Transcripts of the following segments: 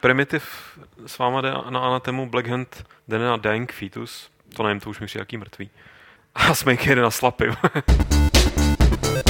Primitiv s váma jde na anatemu Black Hand jde na Fetus. To nevím, to už mi přijde jaký mrtvý. A Smake jede na slapy.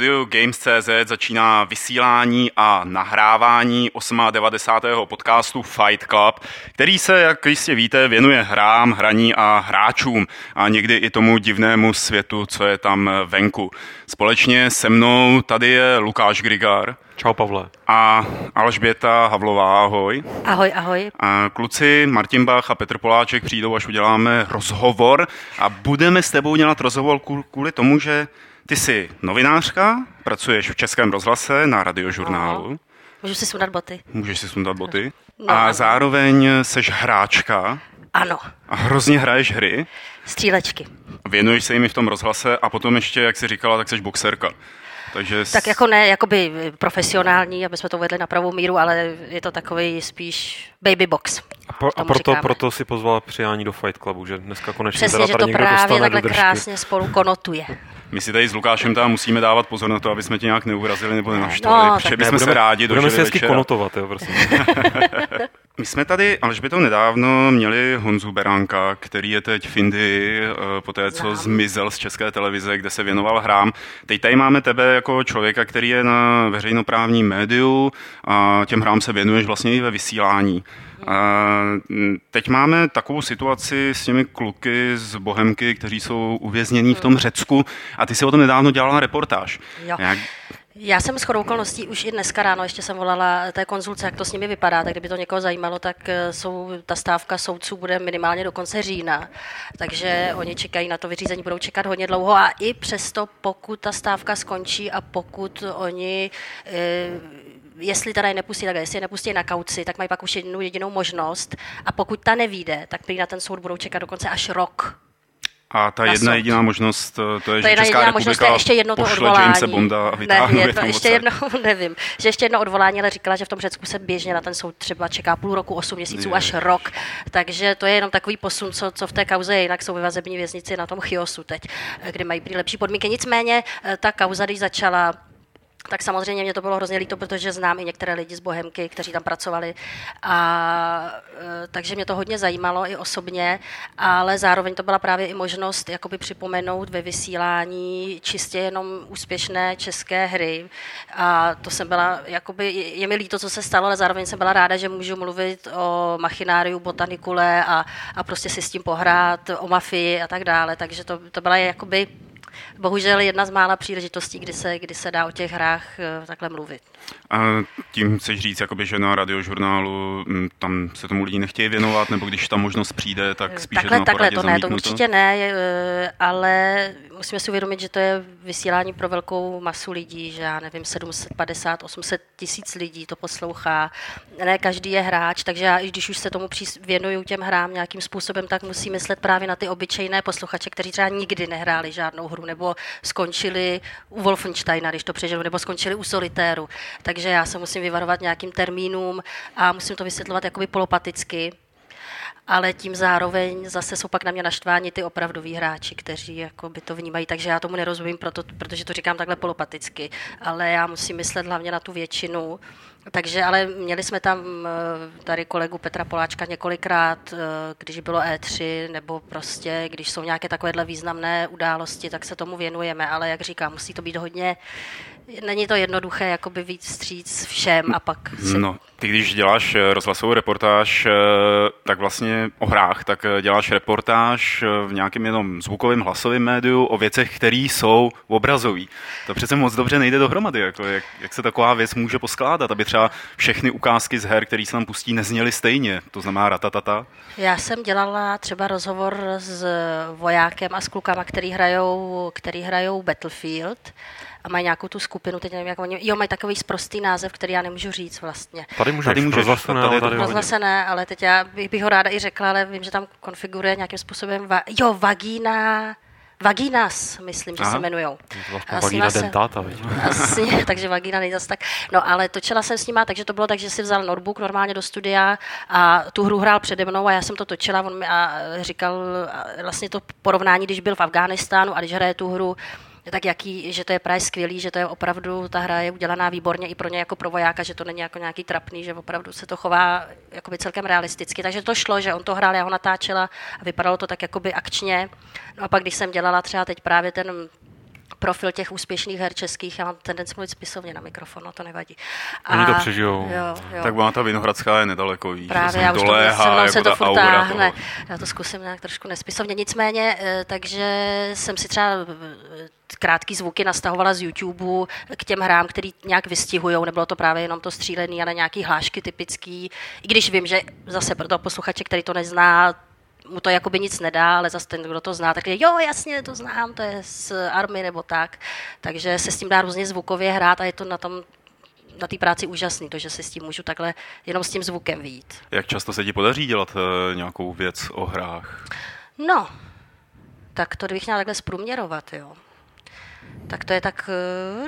studiu Games.cz začíná vysílání a nahrávání 98. podcastu Fight Club, který se, jak jistě víte, věnuje hrám, hraní a hráčům a někdy i tomu divnému světu, co je tam venku. Společně se mnou tady je Lukáš Grigar. Čau Pavle. A Alžběta Havlová, ahoj. Ahoj, ahoj. A kluci Martin Bach a Petr Poláček přijdou, až uděláme rozhovor a budeme s tebou dělat rozhovor kvůli tomu, že ty jsi novinářka, pracuješ v Českém rozhlase na radiožurnálu. Aha. Můžu si sundat boty. Můžeš si sundat boty. No, a ano. zároveň seš hráčka. Ano. A hrozně hraješ hry. Střílečky. Věnuješ se jimi v tom rozhlase a potom ještě, jak jsi říkala, tak jsi boxerka. Takže tak jako ne jakoby profesionální, aby jsme to uvedli na pravou míru, ale je to takový spíš baby box. A, pro, a proto, proto si pozvala přijání do Fight Clubu, že dneska konečně Přesně, teda že to právě takhle krásně spolu konotuje. My si tady s Lukášem tam musíme dávat pozor na to, aby jsme tě nějak neurazili nebo nenaštvali, no, protože bychom se rádi Budeme si hezky konotovat, jo, prosím. My jsme tady, alež by to nedávno, měli Honzu Beránka, který je teď v Indii, eh, po té, co zmizel z české televize, kde se věnoval hrám. Teď tady máme tebe jako člověka, který je na veřejnoprávním médiu a těm hrám se věnuješ vlastně i ve vysílání. Teď máme takovou situaci s těmi kluky z Bohemky, kteří jsou uvěznění v tom Řecku. A ty si o tom nedávno dělala reportáž. Jo. Jak, já jsem s chodou okolností už i dneska ráno, ještě jsem volala té konzulce, jak to s nimi vypadá, tak kdyby to někoho zajímalo, tak eh, jsou, ta stávka soudců bude minimálně do konce října, takže oni čekají na to vyřízení, budou čekat hodně dlouho. A i přesto, pokud ta stávka skončí a pokud oni e, jestli teda je nepustí tak, jestli je nepustí na kauci, tak mají pak už jednu jedinou možnost a pokud ta nevíde, tak prý na ten soud budou čekat dokonce až rok. A ta jedna soud. jediná možnost, eh, to je, to že Česká republika možnost, je ještě jedno to odvolání. Jamesa Bonda a ne, jedno, ještě jedno, nevím, že ještě jedno odvolání, ale říkala, že v tom Řecku se běžně na ten soud třeba čeká půl roku, osm měsíců je. až rok. Takže to je jenom takový posun, co, co v té kauze je. Jinak jsou ve vazební věznici na tom Chiosu teď, eh, kde mají lepší podmínky. Nicméně eh, ta kauza, když začala, tak samozřejmě mě to bylo hrozně líto, protože znám i některé lidi z Bohemky, kteří tam pracovali. A, e, takže mě to hodně zajímalo i osobně, ale zároveň to byla právě i možnost jakoby připomenout ve vysílání čistě jenom úspěšné české hry. A to jsem byla, jakoby, je mi líto, co se stalo, ale zároveň jsem byla ráda, že můžu mluvit o machináriu, botanikule a, a prostě si s tím pohrát, o mafii a tak dále. Takže to, to byla jakoby bohužel jedna z mála příležitostí, kdy se, kdy se dá o těch hrách eh, takhle mluvit. A tím chceš říct, jakoby, že na radiožurnálu hm, tam se tomu lidi nechtějí věnovat, nebo když ta možnost přijde, tak spíš takhle, to takhle to ne, to určitě ne, eh, ale musíme si uvědomit, že to je vysílání pro velkou masu lidí, že já nevím, 750, 800 tisíc lidí to poslouchá. Ne každý je hráč, takže já, když už se tomu věnuju těm hrám nějakým způsobem, tak musím myslet právě na ty obyčejné posluchače, kteří třeba nikdy nehráli žádnou hru nebo skončili u Wolfensteina, když to přeženu, nebo skončili u Solitéru. Takže já se musím vyvarovat nějakým termínům a musím to vysvětlovat jakoby polopaticky, ale tím zároveň zase jsou pak na mě naštváni ty opravdoví hráči, kteří jako by to vnímají, takže já tomu nerozumím, proto, protože to říkám takhle polopaticky, ale já musím myslet hlavně na tu většinu, takže ale měli jsme tam eh, tady kolegu Petra Poláčka několikrát, eh, když bylo E3, nebo prostě, když jsou nějaké takovéhle významné události, tak se tomu věnujeme, ale jak říkám, musí to být hodně není to jednoduché jakoby víc stříc všem a pak si... No, ty když děláš eh, rozhlasovou reportáž, eh, tak vlastně o hrách, tak eh, děláš reportáž v nějakém jenom zvukovém hlasovém médiu o věcech, které jsou obrazové. To přece moc dobře nejde dohromady, jako jak, jak, se taková věc může poskládat, aby třeba všechny ukázky z her, které se tam pustí, nezněly stejně, to znamená ratatata. Já jsem dělala třeba rozhovor s vojákem a s klukama, který hrajou, který hrajou Battlefield a mají nějakou tu skupinu, teď nevím, jak oni, jo, mají takový sprostý název, který já nemůžu říct vlastně. Tady můžeš, tady můžeš, rozhlasené, tady, tady, rozhlasené, ale teď já bych, bych ho ráda i řekla, ale vím, že tam konfiguruje nějakým způsobem, va, jo, vagína, Vaginas, myslím, že Aha. se jmenujou. To vlastně A s vagína nima se- dentáta? Asi, takže vagína není zas tak. No ale točila jsem s nima, takže to bylo tak, že si vzal notebook normálně do studia a tu hru hrál přede mnou a já jsem to točila on mi a říkal a vlastně to porovnání, když byl v Afghánistánu a když hraje tu hru, tak jaký, že to je právě skvělý, že to je opravdu, ta hra je udělaná výborně i pro ně jako pro vojáka, že to není jako nějaký trapný, že opravdu se to chová jakoby celkem realisticky. Takže to šlo, že on to hrál, já ho natáčela a vypadalo to tak jakoby akčně. No a pak, když jsem dělala třeba teď právě ten profil těch úspěšných her českých, já mám tendenci mluvit spisovně na mikrofon, no to nevadí. Oni to přežijou. Jo, jo. Tak ona ta Vinohradská je nedaleko, víš, Právě, já už to, doléhá, se mnou jako se to furt táhne. Já to zkusím nějak trošku nespisovně. Nicméně, eh, takže jsem si třeba eh, krátký zvuky nastahovala z YouTube k těm hrám, který nějak vystihují. Nebylo to právě jenom to střílení, ale nějaký hlášky typický. I když vím, že zase pro toho posluchače, který to nezná, mu to jakoby nic nedá, ale zase ten, kdo to zná, tak je, jo, jasně, to znám, to je z army nebo tak. Takže se s tím dá různě zvukově hrát a je to na tom na té práci úžasný, to, že si s tím můžu takhle jenom s tím zvukem vyjít. Jak často se ti podaří dělat uh, nějakou věc o hrách? No, tak to bych měla takhle zprůměrovat, jo. Tak to je tak,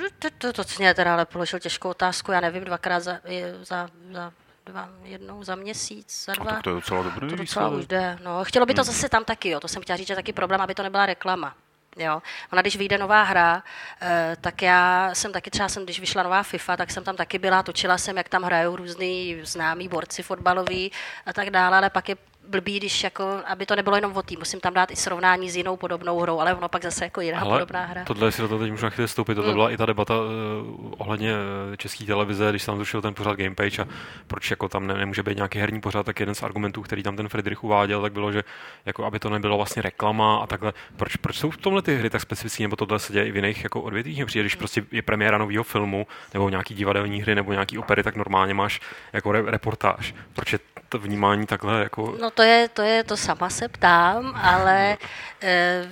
eh, to, to, to, to mě teda ale položil těžkou otázku, já nevím, dvakrát za, je- za, za dva, jednou za měsíc, za A dva. tak to je docela dobrý To docela výsledek. už jde. No, chtělo by to zase tam taky, jo. To jsem chtěla říct, že taky problém, aby to nebyla reklama. Jo. Ona, když vyjde nová hra, eh, tak já jsem taky třeba, jsem, když vyšla nová FIFA, tak jsem tam taky byla, točila jsem, jak tam hrajou různý známí borci fotbaloví a tak dále, ale pak je blbý, když jako, aby to nebylo jenom o tým, musím tam dát i srovnání s jinou podobnou hrou, ale ono pak zase jako jiná Ale podobná hra. tohle, jestli do toho teď můžu chvíli vstoupit, tohle Mm. byla i ta debata uh, ohledně uh, české televize, když se tam zrušil ten pořad Gamepage a proč jako tam ne, nemůže být nějaký herní pořad, tak jeden z argumentů, který tam ten Friedrich uváděl, tak bylo, že jako aby to nebylo vlastně reklama a takhle. Proč, proč jsou v tomhle ty hry tak specifické, nebo tohle se děje i v jiných jako odvětvích? Přijde, když prostě je premiéra nového filmu, nebo nějaký divadelní hry, nebo nějaký opery, tak normálně máš jako re- reportáž. Proč je to vnímání takhle jako No to je, to je, to sama se ptám, ale e,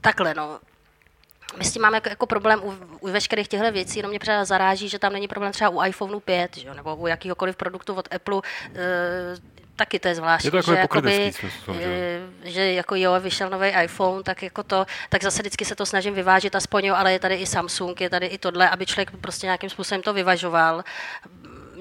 takhle no. My s tím máme jako, jako problém u, u veškerých těchto věcí, jenom mě třeba zaráží, že tam není problém třeba u iPhoneu 5, že jo, nebo u jakýhokoliv produktu od Apple, e, taky to je zvláštní, Je to že, svým způsobem, že jo? e, že jako jo, vyšel nový iPhone, tak jako to, tak zase vždycky se to snažím vyvážit aspoň jo, ale je tady i Samsung, je tady i tohle, aby člověk prostě nějakým způsobem to vyvažoval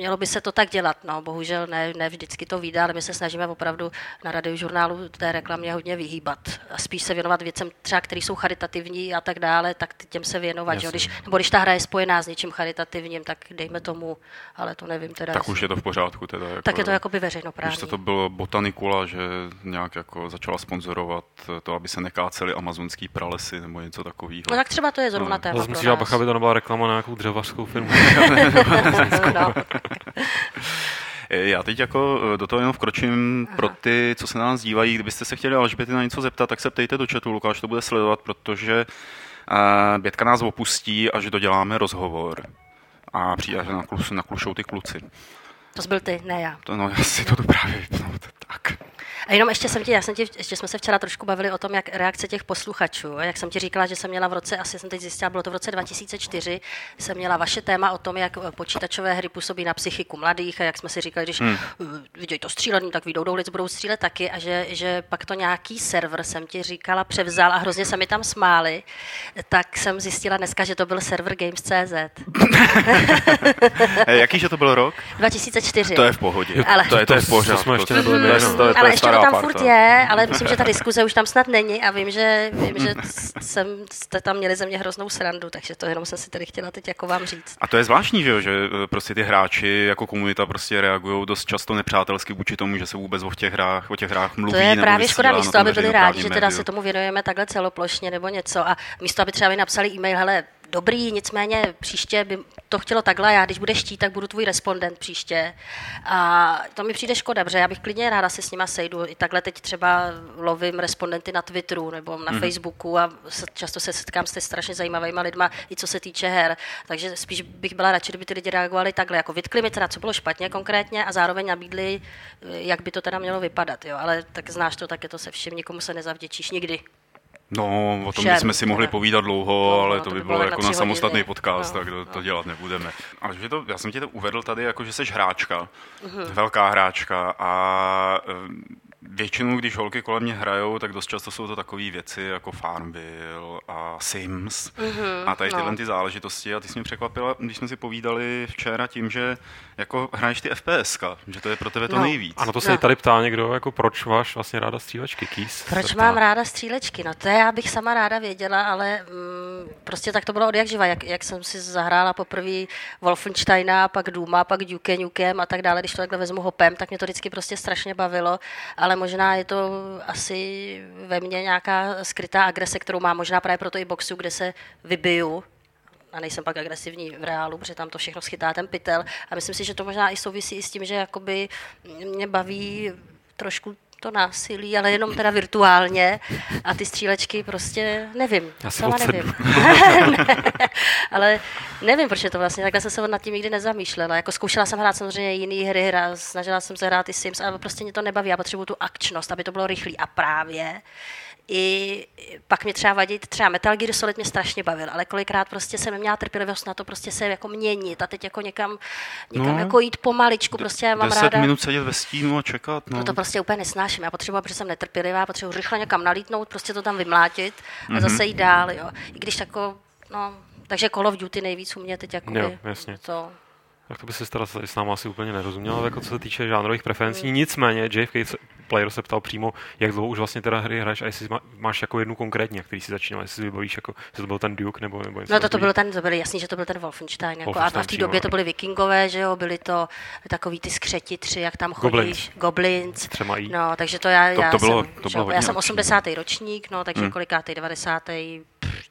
mělo by se to tak dělat. No, bohužel ne, ne vždycky to vyjde, ale my se snažíme opravdu na radiožurnálu té reklamě hodně vyhýbat. A spíš se věnovat věcem, třeba, které jsou charitativní a tak dále, tak těm se věnovat. Že? jo. Když, nebo když ta hra je spojená s něčím charitativním, tak dejme tomu, ale to nevím teda. Tak jestli- už je to v pořádku teda. Jako, tak je to jakoby Když veřejnoprávní. to, to bylo Botanikula, že nějak jako začala sponzorovat to, aby se nekácely amazonský pralesy nebo něco takového. No tak třeba to je zrovna téma Zase pro musíš bacha, aby to nebyla reklama na nějakou dřevařskou firmu. no. Já teď jako eh, do toho jenom vkročím pro ty, co se na nás dívají. Kdybyste se chtěli Alžběty na něco zeptat, tak se ptejte do chatu, Lukáš to bude sledovat, protože uh, Bětka nás opustí, až doděláme rozhovor. A přijde, naklus, naklušou ty kluci. To byl ty, ne já. To, no, já si to právě vypnout. Tak. A jenom ještě jsem ti, já jsem ti, ještě jsme se včera trošku bavili o tom, jak reakce těch posluchačů. A Jak jsem ti říkala, že jsem měla v roce, asi jsem teď zjistila, bylo to v roce 2004, jsem měla vaše téma o tom, jak eh, počítačové hry působí na psychiku mladých a jak jsme si říkali, když hmm. vidějí to střílení, tak vyjdou do ulic, budou střílet taky a že, že pak to nějaký server, jsem ti říkala, převzal a hrozně se mi tam smáli, tak jsem zjistila dneska, že to byl server Games.cz. Jaký, že to byl rok? 2004. To je v pohodě. Ale- to je, to je v To- to pořádku. jsme ještě nebyli my, to, je, no. to, je, to ale je ještě tam parta. furt je, ale myslím, že ta diskuze už tam snad není a vím, že, vím, že jsem, jste tam měli ze mě hroznou srandu, takže to jenom jsem si tady chtěla teď jako vám říct. A to je zvláštní, že, jo, že eh, prostě ty hráči jako komunita prostě reagují dost často nepřátelsky vůči tomu, že se vůbec o těch hrách, o těch hrách mluví. To je právě škoda, místo, aby byli rádi, že teda médiu. se tomu věnujeme takhle celoplošně nebo něco a místo, aby třeba mi napsali e-mail, hele, dobrý, nicméně příště by to chtělo takhle, já když budeš chtít, tak budu tvůj respondent příště. A to mi přijde škoda, protože já bych klidně ráda se s nima sejdu. I takhle teď třeba lovím respondenty na Twitteru nebo na mm-hmm. Facebooku a často se setkám s strašně zajímavými lidma, i co se týče her. Takže spíš bych byla radši, kdyby ty lidi reagovali takhle, jako vytkli mi teda, co bylo špatně konkrétně a zároveň nabídli, jak by to teda mělo vypadat. Jo. Ale tak znáš to, tak je to se vším, nikomu se nezavděčíš nikdy. No, o tom Všem, bychom si mohli povídat dlouho, No, ale no, to to by by bylo bylo jako na samostatný hodiny. podcast, No, tak to, to no. dělat nebudeme. Ale že to, já jsem tě to uvedl tady, jako že jsi hráčka, Mhm. velká hráčka a em, většinou, když holky kolem mě hrajou, tak dost často jsou to takové věci jako Farmville a Sims mm-hmm, a tady tyhle no. ty záležitosti. A ty jsi mě překvapila, když jsme si povídali včera tím, že jako hraješ ty FPS, že to je pro tebe to no. nejvíc. Ano, to se no. tady ptá někdo, jako proč máš vlastně ráda střílečky, Keys? Proč mám ráda střílečky? No to já bych sama ráda věděla, ale mm, prostě tak to bylo od jak živa. Jak, jak jsem si zahrála poprvé Wolfensteina, pak Duma, pak Duke Nukem a tak dále, když to takhle vezmu hopem, tak mě to vždycky prostě strašně bavilo, ale možná je to asi ve mně nějaká skrytá agrese, kterou mám možná právě proto i boxu, kde se vybiju, a nejsem pak agresivní v reálu, protože tam to všechno schytá ten pytel. A myslím si, že to možná i souvisí i s tím, že jakoby mě baví trošku to násilí, ale jenom teda virtuálně a ty střílečky prostě nevím. Já sama nevím. ne, ale nevím, proč je to vlastně. Takhle jsem se nad tím nikdy nezamýšlela. Jako zkoušela jsem hrát samozřejmě jiné hry, hra, snažila jsem se hrát i Sims, ale prostě mě to nebaví. Já potřebuju tu akčnost, aby to bylo rychlé. A právě i pak mě třeba vadit, třeba Metal Gear Solid mě strašně bavil, ale kolikrát prostě jsem neměla trpělivost na to prostě se jako měnit a teď jako někam, někam no, jako jít pomaličku, prostě já mám deset ráda. minut sedět ve stínu a čekat. No. no to prostě úplně nesnáším. Já potřebuji, protože jsem netrpělivá, potřebuji rychle někam nalítnout, prostě to tam vymlátit a mm-hmm. zase jít dál, jo. I když jako, no, takže Call of Duty nejvíc u mě teď jako jo, jasně. to tak to by se teda s námi asi úplně nerozuměl, jako co se týče žánrových preferencí. Mm. Nicméně JFK Player se ptal přímo, jak dlouho už vlastně teda hry hraješ a jestli máš jako jednu konkrétně, který si začínal, jestli si vybavíš, jako, že to byl ten Duke nebo, nebo No to, to byl ten, to byl jasný, že to byl ten Wolfenstein. Jako, Wolfenstein a v té době to byly vikingové, že jo, byly to takový ty skřeti tři, jak tam chodíš. Goblins. Goblins. No, takže to já, to, já to bylo, jsem, to bylo já jsem 80. ročník, no, takže hmm. kolikátý, 90.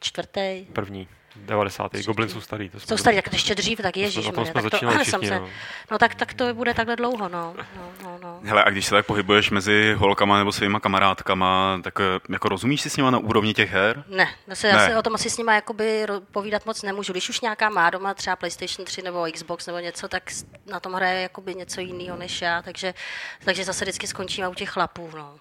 čtvrtý. První. 90. Goblin jsou starý. To jsou starý, tak ještě dřív, tak ježíš. To, jsme tak to, všichni, se, no. no. tak, tak to bude takhle dlouho, no. no, no, no. Hele, a když se tak pohybuješ mezi holkama nebo svýma kamarádkama, tak eh, jako rozumíš si s nima na úrovni těch her? Ne, se, ne. já se o tom asi s nima jakoby povídat moc nemůžu. Když už nějaká má doma třeba PlayStation 3 nebo Xbox nebo něco, tak na tom hraje jakoby něco jiného než já, takže, takže zase vždycky skončíme u těch chlapů, no.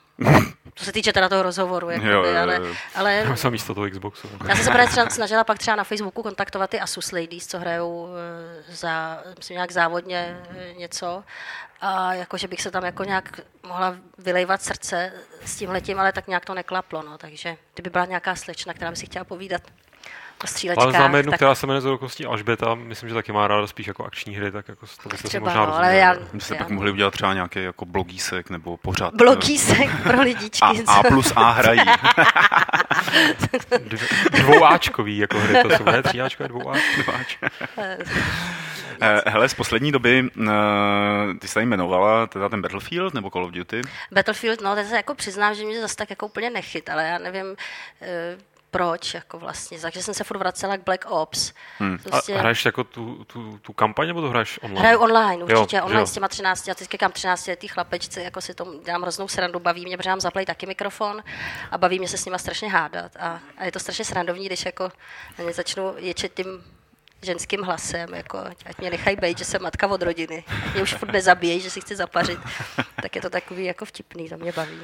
Co se týče teda toho rozhovoru, jakoby, jo, jo, jo. ale... ale já jsem místo toho Xboxu. Já jsem se právě třeba snažila pak třeba na Facebooku kontaktovat ty Asus Ladies, co hrajou eh, za, myslím, nějak závodně eh, něco. A jakože bych se tam jako nějak mohla vylejvat srdce s tím letím, ale tak nějak to neklaplo, no. Takže kdyby byla nějaká slečna, která by si chtěla povídat střílečkách. Ale známe jednu, tak... která se jmenuje z Alžběta, myslím, že taky má ráda spíš jako akční hry, tak jako to byste si možná no, ale já, My se já... pak mohli udělat třeba nějaký jako blogísek nebo pořád. Blogísek pro lidičky. A, a plus A hrají. Dvouáčkový jako hry, to jsou ne tříáčkové, dvouáčkové. Eh, hele, z poslední doby, eh, ty jsi tady jmenovala teda ten Battlefield nebo Call of Duty? Battlefield, no, to se jako přiznám, že mě zase tak jako úplně nechyt, ale já nevím, eh, proč, jako vlastně, takže jsem se furt vracela k Black Ops. Hmm. Prostě... A hraješ jako tu, tu, tu kampaň, nebo to hraješ online? Hraju online, určitě, jo, online jo. s těma 13, já teď kam 13 letý chlapečci, jako si to dám hroznou srandu, baví mě, protože mám zaplej taky mikrofon a baví mě se s nima strašně hádat a, a je to strašně srandovní, když jako začnu ječet tím ženským hlasem, jako, ať mě nechají být, že jsem matka od rodiny. Mě už furt nezabíjejí, že si chci zapařit. Tak je to takový jako vtipný, to mě baví.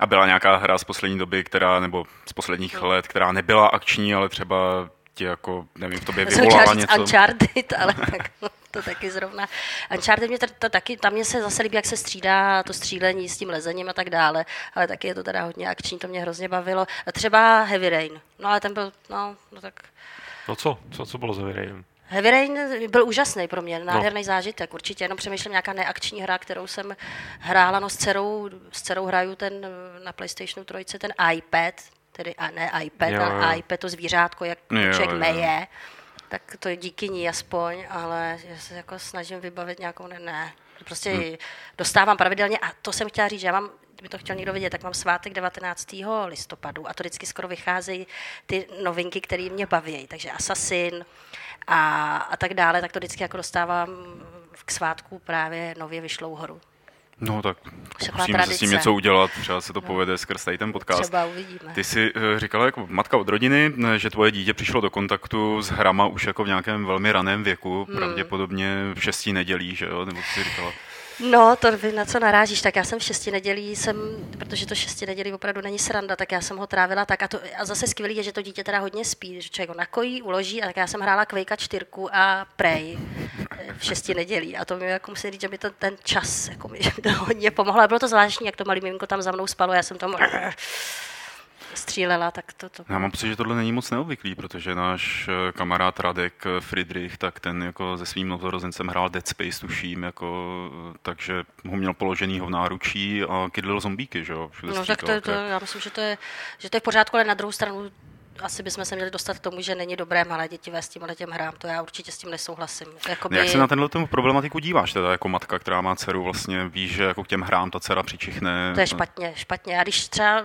A byla nějaká hra z poslední doby, která, nebo z posledních no. let, která nebyla akční, ale třeba tě jako, nevím, v tobě vyvolala něco? Uncharted, ale tak, no, to taky zrovna. Uncharted mě to, to taky, tam mě se zase líbí, jak se střídá to střílení s tím lezením a tak dále, ale taky je to teda hodně akční, to mě hrozně bavilo. A třeba Heavy Rain, no ale ten byl, no, no tak No co? Co, co bylo za Heavy Rain? Heavy Rain byl úžasný pro mě, nádherný no. zážitek, určitě, jenom přemýšlím nějaká neakční hra, kterou jsem hrála, no s dcerou, s dcerou hraju ten na PlayStationu 3, ten iPad, tedy a ne iPad, jo, ale iPad, to zvířátko, jak jo, člověk jo. Tak to je díky ní aspoň, ale já se jako snažím vybavit nějakou, ne, ne prostě hmm. dostávám pravidelně a to jsem chtěla říct, že já mám kdyby to chtěl někdo vidět, tak mám svátek 19. listopadu a to vždycky skoro vycházejí ty novinky, které mě baví. Takže Assassin a, a tak dále, tak to vždycky jako dostávám k svátku právě nově vyšlou horu. No tak musíme se s tím něco udělat, třeba se to no. povede skrz tady ten podcast. Třeba uvidíme. Ty jsi uh, říkala jako matka od rodiny, že tvoje dítě přišlo do kontaktu s hrama už jako v nějakém velmi raném věku, hmm. pravděpodobně v šestí nedělí, že jo, nebo jsi říkala? No, to vy na co narážíš, tak já jsem v šesti nedělí, jsem, protože to šesti nedělí opravdu není sranda, tak já jsem ho trávila tak a, to, a zase skvělý je, že to dítě teda hodně spí, že člověk ho nakojí, uloží a tak já jsem hrála Quakea čtyřku a Prey eh, v šesti nedělí. A to mi jako musím říct, že mi to, ten čas jako mi, že mi to hodně pomohlo, ale bylo to zvláštní, jak to malý miminko tam za mnou spalo, já jsem tam střílela, tak to... to... Já mám pocit, že tohle není moc neobvyklý, protože náš eh, kamarád Radek eh, Friedrich, tak ten jako se svým novorozencem hrál Dead Space, tuším, jako, eh, takže ho měl položenýho v náručí a kydlil zombíky, že jo? No tak to, to, já myslím, že to, je, že to je v pořádku, ale na druhou stranu asi bychom se měli dostat k tomu, že není dobré malé děti vést tímhle těm hrám. To já určitě s tím nesouhlasím. Jakoby... Jak se na tenhle problematiku díváš, teda jako matka, která má dceru, vlastně ví, že jako k těm hrám ta dcera přičichne? To je špatně, špatně. Já když třeba,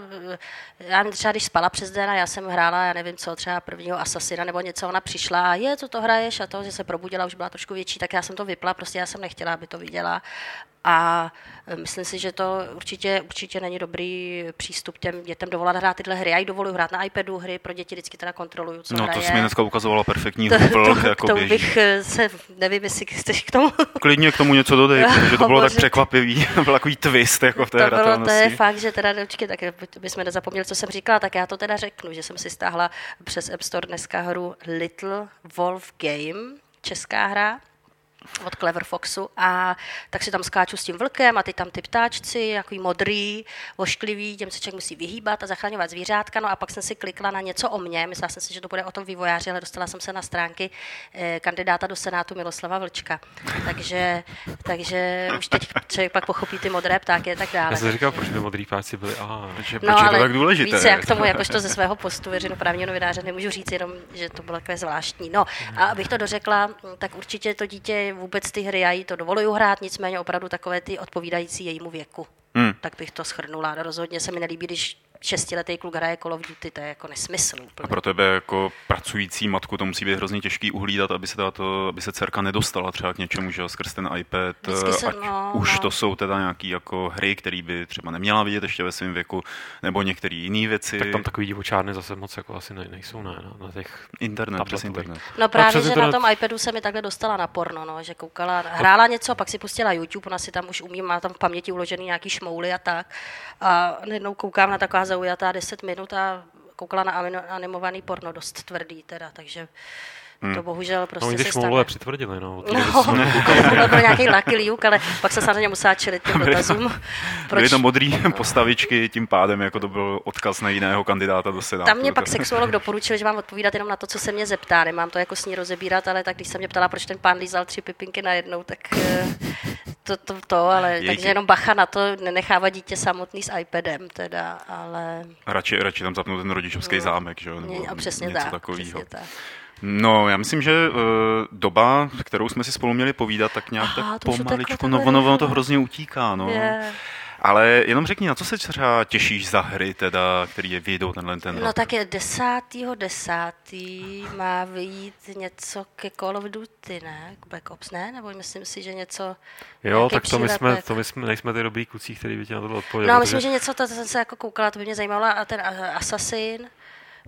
já třeba když spala přes den a já jsem hrála, já nevím co, třeba prvního asasina nebo něco, ona přišla a je, co to hraješ a to, že se probudila, už byla trošku větší, tak já jsem to vypla, prostě já jsem nechtěla, aby to viděla. A e, myslím si, že to určitě, určitě není dobrý přístup těm dětem dovolat hrát tyhle hry. Já ji dovoluji hrát na iPadu hry, pro děti vždycky teda kontroluju, co No hraje. to jsi mi dneska ukazovala perfektní to, vlk, to, jako k tomu bych e, se, nevím, jestli chceš k tomu. Klidně k tomu něco dodej, protože to bylo tak překvapivý, byl takový twist jako v té to bylo, to je fakt, že teda, počkej, tak bychom nezapomněli, co jsem říkala, tak já to teda řeknu, že jsem si stáhla přes App Store dneska hru Little Wolf Game, česká hra, od Clever Foxu a tak si tam skáču s tím vlkem a ty tam ty ptáčci, jaký modrý, vošklivý, těm se člověk musí vyhýbat a zachraňovat zvířátka. No a pak jsem si klikla na něco o mně, myslela jsem si, že to bude o tom vývojáři, ale dostala jsem se na stránky eh, kandidáta do Senátu Miloslava Vlčka. Takže, takže už teď člověk pak pochopí ty modré ptáky a tak dále. Já jsem říkal, proč by modrý ptáci byli. Aha, že, no, je to tak důležité? Více jak k tomu, jakožto ze svého postu veřejnoprávního novináře nemůžu říct jenom, že to bylo takové zvláštní. No a abych to dořekla, tak určitě to dítě vůbec ty hry, já jí to dovoluju hrát, nicméně opravdu takové ty odpovídající jejímu věku. Hmm. Tak bych to schrnula. Rozhodně se mi nelíbí, když šestiletý kluk hraje Call of Duty, to je jako nesmysl. Úplně. A pro tebe jako pracující matku to musí být hrozně těžký uhlídat, aby se, to, aby se dcerka nedostala třeba k něčemu, že skrz ten iPad, se, ať no, už no. to jsou teda nějaké jako hry, které by třeba neměla vidět ještě ve svém věku, nebo některé jiné věci. Tak tam takový divočárny zase moc jako asi ne, nejsou, ne, na, na těch Internet, přes internet. No právě, že internet... na tom iPadu se mi takhle dostala na porno, no, že koukala, hrála něco, pak si pustila YouTube, ona si tam už umí, má tam v paměti uložený nějaký šmouly a tak. A jednou koukám na taková zaujatá 10 minut a koukala na animovaný porno, dost tvrdý teda, takže Hmm. To bohužel prostě no, se stane. přitvrdili, no. No, to byl nějaký lucky Luke, ale pak se samozřejmě musela čelit těm dotazům. Proč? Byly to modrý postavičky, tím pádem jako to byl odkaz na jiného kandidáta do Senátu. Tam mě pak sexuolog doporučil, že mám odpovídat jenom na to, co se mě zeptá. Nemám to jako s ní rozebírat, ale tak když se mě ptala, proč ten pán lízal tři pipinky najednou, tak eh, to, to, to ale Jejky. takže jenom bacha na to, nenechávat dítě samotný s iPadem teda, ale... Radši, radši tam zapnout ten rodičovský no, zámek, že jo? Nebo a přesně něco tak, takového. Přesně tak. No, já myslím, že uh, doba, kterou jsme si spolu měli povídat, tak nějak Aha, tak pomaličku, no ono to hrozně utíká, no. Yeah. Ale jenom řekni, na co se třeba těšíš za hry, teda, který je vyjdou tenhle ten No rok? tak je desátýho desátý má vyjít něco ke Call of Duty, ne? K Black Ops, ne? Nebo myslím si, že něco... Jo, tak to my, jsme, to my jsme, nejsme ty dobrý kluci, který by ti na to odpověděli. No, myslím, že něco, to, to jsem se jako koukala, to by mě zajímalo, a ten Assassin,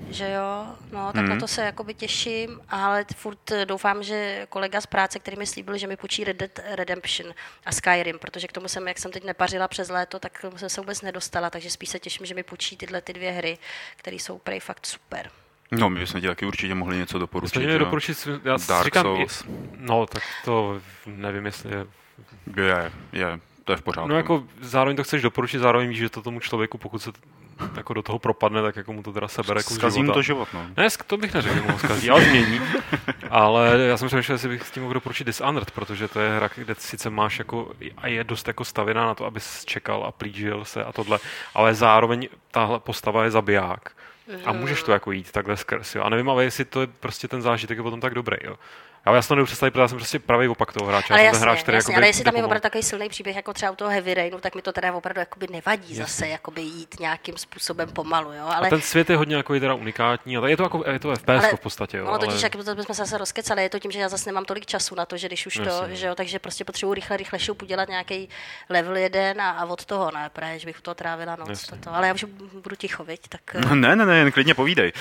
že jo, no, tak mm. na mhm. to se jakoby těším, ale furt doufám, že kolega z práce, který mi slíbil, že mi půjčí Red Dead Redemption a Skyrim, protože k tomu jsem, jak jsem teď nepařila přes léto, tak jsem se vůbec nedostala, takže spíš se těším, že mi půjčí tyhle ty dvě hry, které jsou prej fakt super. No, my bychom ti taky určitě mohli něco doporučit. Jsme doporučit, já Dark říkám, Souls. No, tak to nevím, jestli je... Je, je, to je v pořádku. No jako zároveň to chceš doporučit, zároveň víš, že to tomu člověku, pokud se jako do toho propadne, tak jako mu to teda sebere kus Skazí mu to život, no. Ne, to bych neřekl, mu ho zkazí, ale změní. ale já jsem přemýšlel, jestli bych s tím mohl doporučit Dishonored, protože to je hra, kde sice máš jako, a je dost jako stavěná na to, abys čekal a plížil se a tohle, ale zároveň tahle postava je zabiják. A můžeš to jako jít takhle skrz, jo. A nevím, ale jestli to je prostě ten zážitek je potom tak dobrý, jo. Já si to představit, protože já jsem prostě pravý opak toho hráče. Ale já jasně, hráč, který jasně, ale jestli tam je opravdu takový silný příběh, jako třeba u toho Heavy Rainu, tak mi to teda opravdu jakoby nevadí jasně. zase jakoby jít nějakým způsobem pomalu. Jo? Ale... A ten svět je hodně jako teda unikátní, ale je to, jako, je to FPS ale, v podstatě. Jo, no, ale... totiž, jak to bychom se zase rozkecali, je to tím, že já zase nemám tolik času na to, že když už jasně. to, že jo, takže prostě potřebuji rychle, rychle šup udělat nějaký level jeden a, a, od toho, ne, právě, že bych to trávila noc. Toto. Ale já už budu ticho, viď, tak... No, ne, ne, ne, jen klidně povídej.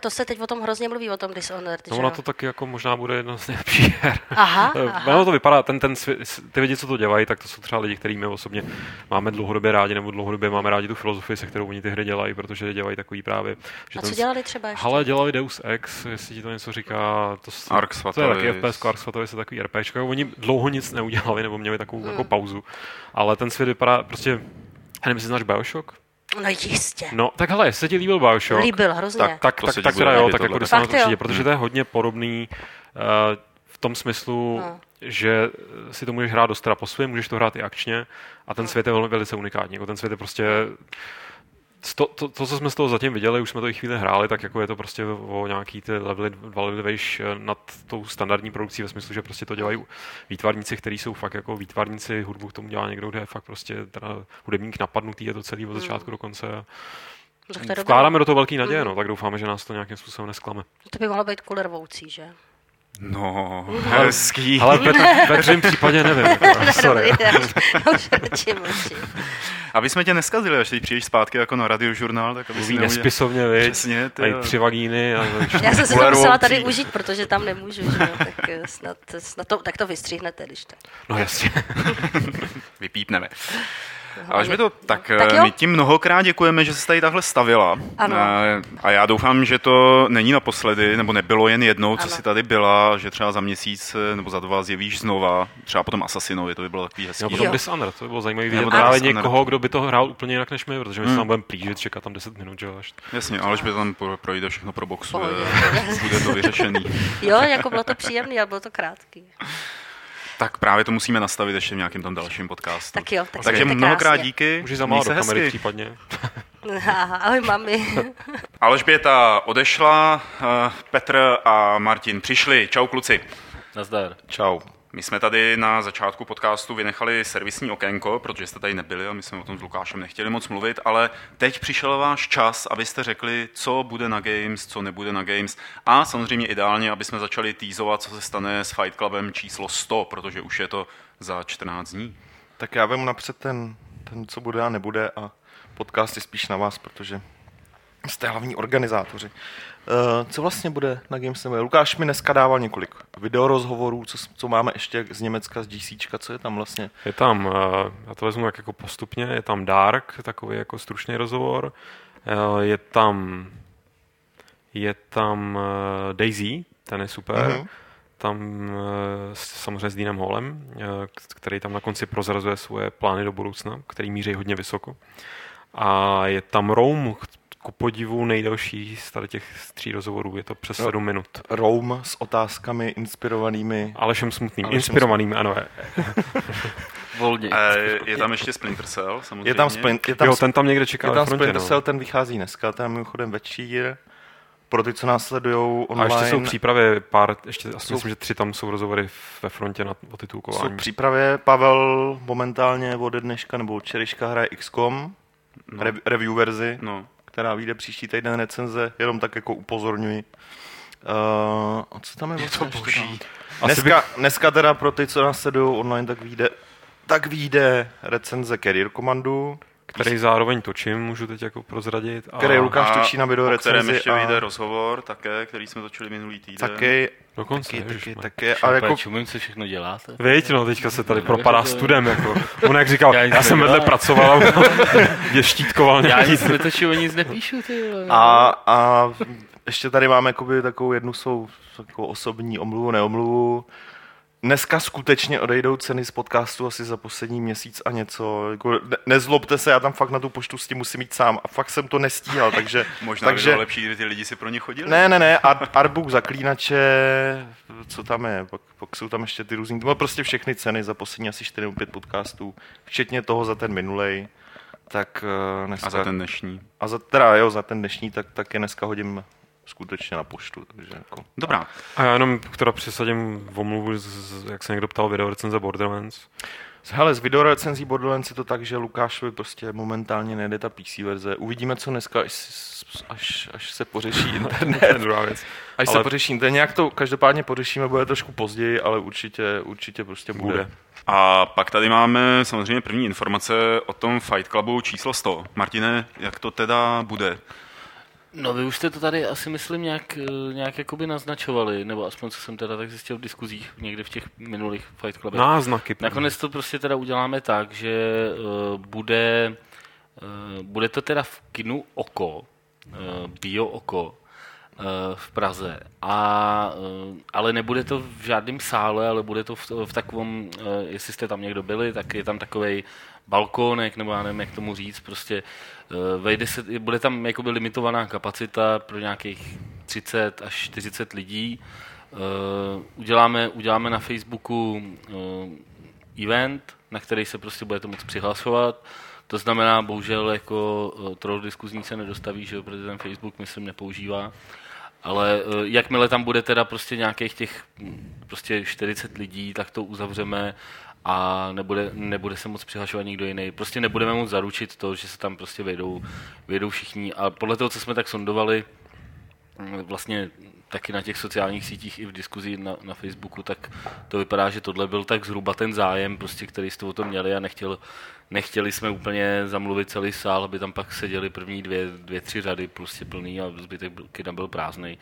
To se teď o tom hrozně mluví, o tom Dishonored. No ona to taky jako možná bude jedna z nejlepších her. Aha, Eh, aha. Ono to vypadá, ten, ten svět, ty lidi, co to dělají, tak to jsou třeba lidi, kterými osobně máme dlouhodobě rádi, nebo dlouhodobě máme rádi tu filozofii, se kterou oni ty hry dělají, protože dělají takový právě. Že A ten co dělali třeba ještě? Ale dělali Deus Ex, jestli ti to něco říká. To, Ark to je taky FPS, Ark Svatovis je takový RPčko. Oni dlouho nic neudělali, nebo měli takovou Hmm. jako pauzu. Ale ten svět vypadá prostě... Já nevím, jestli znáš Bioshock? No jistě. No, tak hele, jestli se ti líbil Bioshock, Líbil hrozně. Tak- tak, To tak, tak teda jo, tak jako se na to určitě, protože to je hodně podobný uh, v tom smyslu, No. že si to můžeš hrát dost teda po svém, můžeš to hrát i akčně a ten svět je velmi velice unikátní. Jako ten svět je prostě to, to, to, co jsme z toho zatím viděli, už jsme to i chvíli hráli, tak jako je to prostě o nějaký ty levely, dva levely vejš eh, nad tou standardní produkcí ve smyslu, že prostě to dělají výtvarníci, kteří jsou fakt jako výtvarníci, hudbu k tomu dělá někdo, kde je fakt prostě teda hudebník napadnutý, je to celý od začátku do konce. Vkládáme do toho velký naděje, no, tak doufáme, že nás to nějakým způsobem nesklame. to by mohlo být kvůli rvoucí, že? No, hezký. Ale ve, ve tvém případě nevím. Sorry. Aby jsme tě neskazili, až teď přijdeš zpátky jako na radiožurnál, tak aby si Mluví neudělal... nespisovně, viď? Přesně, ty tři vagíny. A, Já jsem si to musela tady užít, protože tam nemůžu, že jo? Tak eh, snad, snad to, tak to vystříhnete, když tak. no jasně. Vypípneme. Ale mi to, tak, Tak jo. my ti mnohokrát děkujeme, že jsi tady takhle stavila. Ano. Eh, A já doufám, že to není naposledy, nebo nebylo jen jednou, co Ano. jsi tady byla, že třeba za měsíc eh, nebo za dva zjevíš znova, třeba potom Assassinovi, to by bylo takový hezký. Jo, potom Jo. Dishonored, to by bylo zajímavé Nebo vidět právě někoho, kdo by to hrál úplně jinak než my, protože my se Hmm. tam budeme plížit, čekat tam 10 minut, že jo, až Jasně, ale že by tam pro- projde všechno pro boxu, bude to vyřešený. Jo, jako bylo to příjemný, ale bylo to krátký. Tak právě to musíme nastavit ještě v nějakém tom dalším podcastu. Tak jo, tak Takže mnohokrát krásně. díky. můžeš za měj málo se do kamery případně. Aha, Ahoj, mami. Alžběta odešla, eh, Petr a Martin přišli. Čau kluci. Nazdar. Čau. My jsme tady na začátku podcastu vynechali servisní okénko, protože jste tady nebyli a my jsme o tom s Lukášem nechtěli moc mluvit, ale teď přišel váš čas, abyste řekli, co bude na Games, co nebude na Games a samozřejmě ideálně, aby jsme začali týzovat, co se stane s Fight Clubem číslo 100, protože už je to za 14 dní. Tak já vemu napřed ten, ten, co bude a nebude a podcast je spíš na vás, protože jste hlavní organizátoři. Uh, co vlastně bude na Games? Lukáš mi dneska dával několik videorozhovorů, co, co máme ještě z Německa, z GCčka, co je tam vlastně? Je tam, eh, já to vezmu jak jako postupně, je tam Dark, takový jako stručný rozhovor, Eh, je tam je tam eh, Daisy, ten je super, Mhm. tam eh, samozřejmě s Deanem eh, k- který tam na konci prozrazuje svoje plány do budoucna, který míří hodně vysoko. A je tam Rome, ku podivu nejdelší z tady těch tří rozhovorů, je to přes No. 7 minut. Rome s otázkami inspirovanými. Alešem Smutným, Alešem inspirovaným, ano. Volně. E, je tam ještě Splinter Cell, samozřejmě. Je tam, splint, je tam, Jo, ten tam někde čeká je tam frontě, Splinter no. Cell, ten vychází dneska, ten je mimochodem večír. Pro ty, co nás sledují A online, ještě jsou v přípravě pár, ještě asi Jsou- myslím, že tři tam jsou rozhovory ve frontě na o jsou titulkování. v přípravě. Pavel momentálně ode dneška nebo od včerejška hraje XCOM, No, rev, review verzi. no. Která vyjde příští týden recenze, jenom tak jako upozorňuji. Uh, a co tam je, je to boží. Dneska, dneska teda pro ty, co nás sledují online, tak vyjde, tak vyjde recenze Carrier Commandu, který zároveň točím, můžu teď jako prozradit. A který Lukáš A točí na video o kterém recenzi ještě a vyjde rozhovor také, který jsme točili minulý týden. taky, Dokonce, taky, taky, ježišmarja. taky, ale jako, čumím, co všechno děláte. Viď, no, teďka se tady propadá studem, jako. On jak říkal, Já já, jsem vedle pracoval, je štítkoval Já nějaký... nic netočím, nic nepíšu, ty a, a ještě tady máme jakoby takovou jednu svou takovou osobní omluvu, neomluvu. Dneska skutečně odejdou ceny z podcastu asi za poslední měsíc a něco. Jako, ne, nezlobte se, já tam fakt na tu poštu s tím musím mít sám a fakt jsem to nestíhal, takže... Možná takže... by bylo lepší, kdyby ty lidi si pro ně chodili. Ne, ne, ne, Art, Artbook zaklínače, co tam je, pak, pak jsou tam ještě ty různý, no prostě všechny ceny za poslední asi 4 nebo 5 podcastů, včetně toho za ten minulej, tak uh, dneska, A za ten dnešní. a za, teda jo, za ten dnešní, tak, tak je dneska hodím skutečně na poštu, takže jako. Dobrá. A já jenom teda přisadím v omluvu, z- z- jak se někdo ptal video recenze Borderlands. Hele, z videorecenzí Borderlands je to tak, že Lukášovi prostě momentálně nejde ta PC verze. Uvidíme, co dneska, až, až, až se pořeší To je internet. druhá věc. Až Ale- se pořeší internet, nějak to každopádně pořešíme, bude trošku později, ale určitě, určitě prostě bude. Bude. A pak tady máme samozřejmě první informace o tom Fight Clubu číslo 100. Martine, jak to teda bude? No vy už jste to tady asi myslím nějak, eh, nějak jakoby naznačovali, nebo aspoň co jsem teda tak zjistil v diskuzích někde v těch minulých Fight Clubech. Náznaky. Nakonec to prostě teda uděláme tak, že uh, bude, uh, bude to teda v kinu Oko, uh, Bio Oko, uh, v Praze. A, uh, ale nebude to v žádném sále, ale bude to v, v takovém, uh, jestli jste tam někdo byli, tak je tam takový balkónek, nebo já nevím, jak tomu říct, prostě uh, vejde se, bude tam jakoby limitovaná kapacita pro nějakých 30 až 40 lidí. Uh, uděláme, uděláme na Facebooku uh, event, na který se prostě budete moct přihlašovat. To znamená, bohužel jako troll diskuzní se nedostaví, že protože ten Facebook myslím nepoužívá. Ale jakmile tam bude teda prostě nějakých těch mm, prostě 40 lidí, tak to uzavřeme a nebude, nebude se moc přihlašovat nikdo jiný. Prostě nebudeme moc zaručit to, že se tam prostě vejdou, vejdou všichni. A podle toho, co jsme tak sondovali, vlastně taky na těch sociálních sítích i v diskuzi na, na Facebooku, tak to vypadá, že tohle byl tak zhruba ten zájem, prostě, který jste o tom měli a nechtěl, nechtěli jsme úplně zamluvit celý sál, aby tam pak seděli první dvě, dvě tři řady prostě plný a zbytek byl, kina byl prázdný.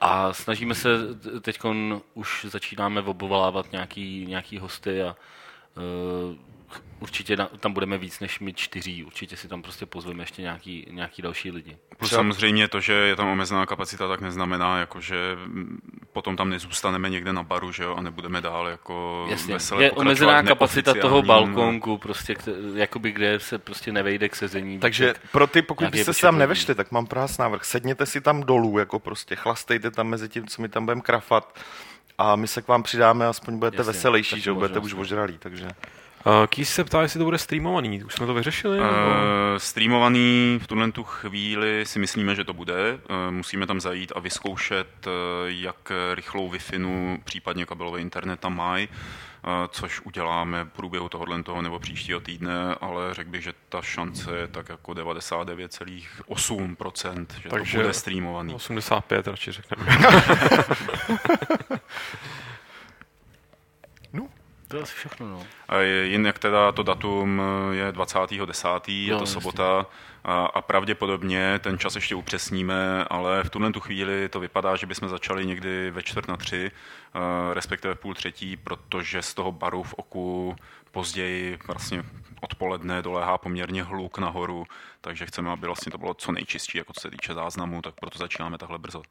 A snažíme se, teď už začínáme obvolávat nějaký, nějaký hosty a uh, určitě na, tam budeme víc než my čtyří, určitě si tam prostě pozveme ještě nějaký, nějaký další lidi. Plus samozřejmě to, že je tam omezená kapacita, tak neznamená, jako, že potom tam nezůstaneme někde na baru, že jo, a nebudeme dál jako Jasně. veselé Je omezená kapacita toho balkonku, prostě, jakoby kde se prostě nevejde k sezení. Takže pro ty, pokud byste se tam nevešli, tak mám právě návrh. Sedněte si tam dolů, jako prostě chlastejte tam mezi tím, co my tam budeme krafat a my se k vám přidáme, aspoň budete Jasně, veselější, že budete už ožralí, takže... Uh, Kýs se ptá, jestli to bude streamovaný. Už jsme to vyřešili? Uh, streamovaný v tuhle tu chvíli si myslíme, že to bude. Uh, musíme tam zajít a vyzkoušet, uh, jak rychlou Wi-Fi, případně kabelový internet tam mají, uh, což uděláme v průběhu tohohle toho nebo příštího týdne, ale řekl bych, že ta šance je tak jako 99,8%, že Takže to bude streamovaný. 85 radši řekneme. To je asi všechno, no. A jinak teda to datum je 20.10., je to sobota a, a pravděpodobně ten čas ještě upřesníme, ale v tuhle tu chvíli to vypadá, že bychom začali někdy ve čtvrt na tři, respektive v půl třetí, protože z toho baru v oku později vlastně odpoledne doléhá poměrně hluk nahoru, takže chceme, aby vlastně to bylo co nejčistší, jako co se týče záznamu, tak proto začínáme takhle brzo.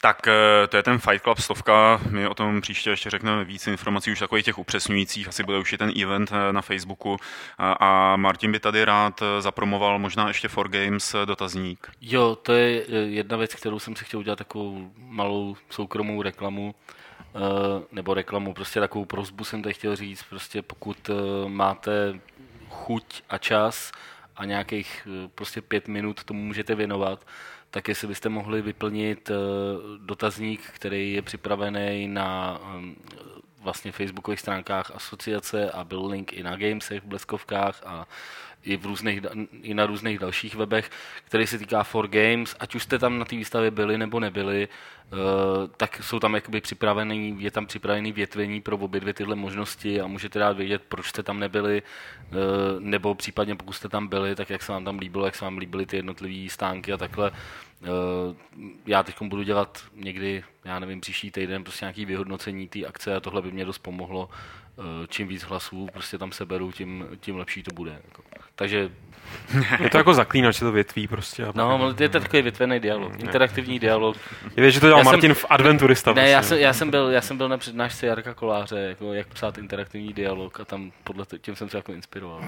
Tak eh, to je ten Fight Club stovka, my o tom příště ještě řekneme víc informací, už takových těch upřesňujících, asi bude už i ten event eh, na Facebooku. A Martin by tady rád eh, zapromoval možná ještě For Games dotazník. Jo, to je jedna věc, kterou jsem si chtěl udělat takovou malou soukromou reklamu, nebo reklamu, prostě takovou prozbu jsem tady chtěl říct, prostě pokud máte chuť a čas a nějakých prostě pět minut tomu můžete věnovat, tak jestli byste mohli vyplnit eh, dotazník, který je připravený na ehm, vlastně facebookových stránkách asociace a byl link i na Gamesech v bleskovkách a i, v různých, i na různých dalších webech, který se týká For Games, ať už jste tam na té výstavě byli nebo nebyli, eh, tak jsou tam jakoby připravený, je tam připravený větvení pro obě dvě tyhle možnosti a můžete dát vědět, proč jste tam nebyli, eh, nebo případně pokud jste tam byli, tak jak se vám tam líbilo, jak se vám líbily ty jednotlivé stánky a takhle. Eh, já teď budu dělat někdy, já nevím, příští týden prostě nějaký vyhodnocení té akce a tohle by mě dost pomohlo. Čím víc hlasů prostě tam seberu, tím, tím lepší to bude. Jako. Takže... Je to jako zaklínač, to větví prostě. No, je to takový větvený dialog, interaktivní dialog. Je věc, že to dělal já Martin jsem, v Adventurista. Ne, já, jsem, já, jsem byl, já jsem byl na přednášce Jarka Koláře, jako jak psát interaktivní dialog a tam podle tím jsem se jako inspiroval.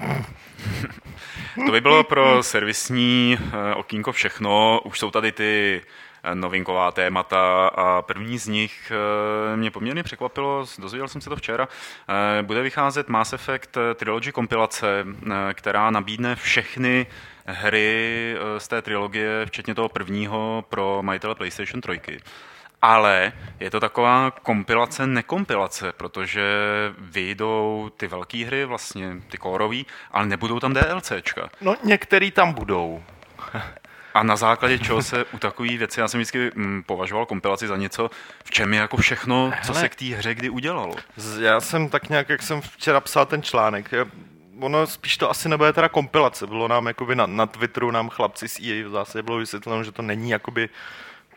to by bylo pro servisní eh, okýnko všechno. Už jsou tady ty novinková témata a první z nich eh, mě poměrně překvapilo, dozvěděl jsem se to včera, eh, bude vycházet Mass Effect eh, Trilogy kompilace, která nabídne všechny hry z té trilogie, včetně toho prvního pro majitele PlayStation 3. Ale je to taková kompilace, nekompilace, protože vyjdou ty velké hry, vlastně ty kórový, ale nebudou tam DLCčka. No některý tam budou. A na základě čeho se u takové věci, já jsem vždycky mm, považoval kompilaci za něco, v čem je jako všechno, co Hele, se k té hře kdy udělalo. Já jsem tak nějak, jak jsem včera psal ten článek, ono spíš to asi nebude teda kompilace. Bylo nám jakoby na, na Twitteru nám chlapci z EA v zásadě bylo vysvětleno, že to není jakoby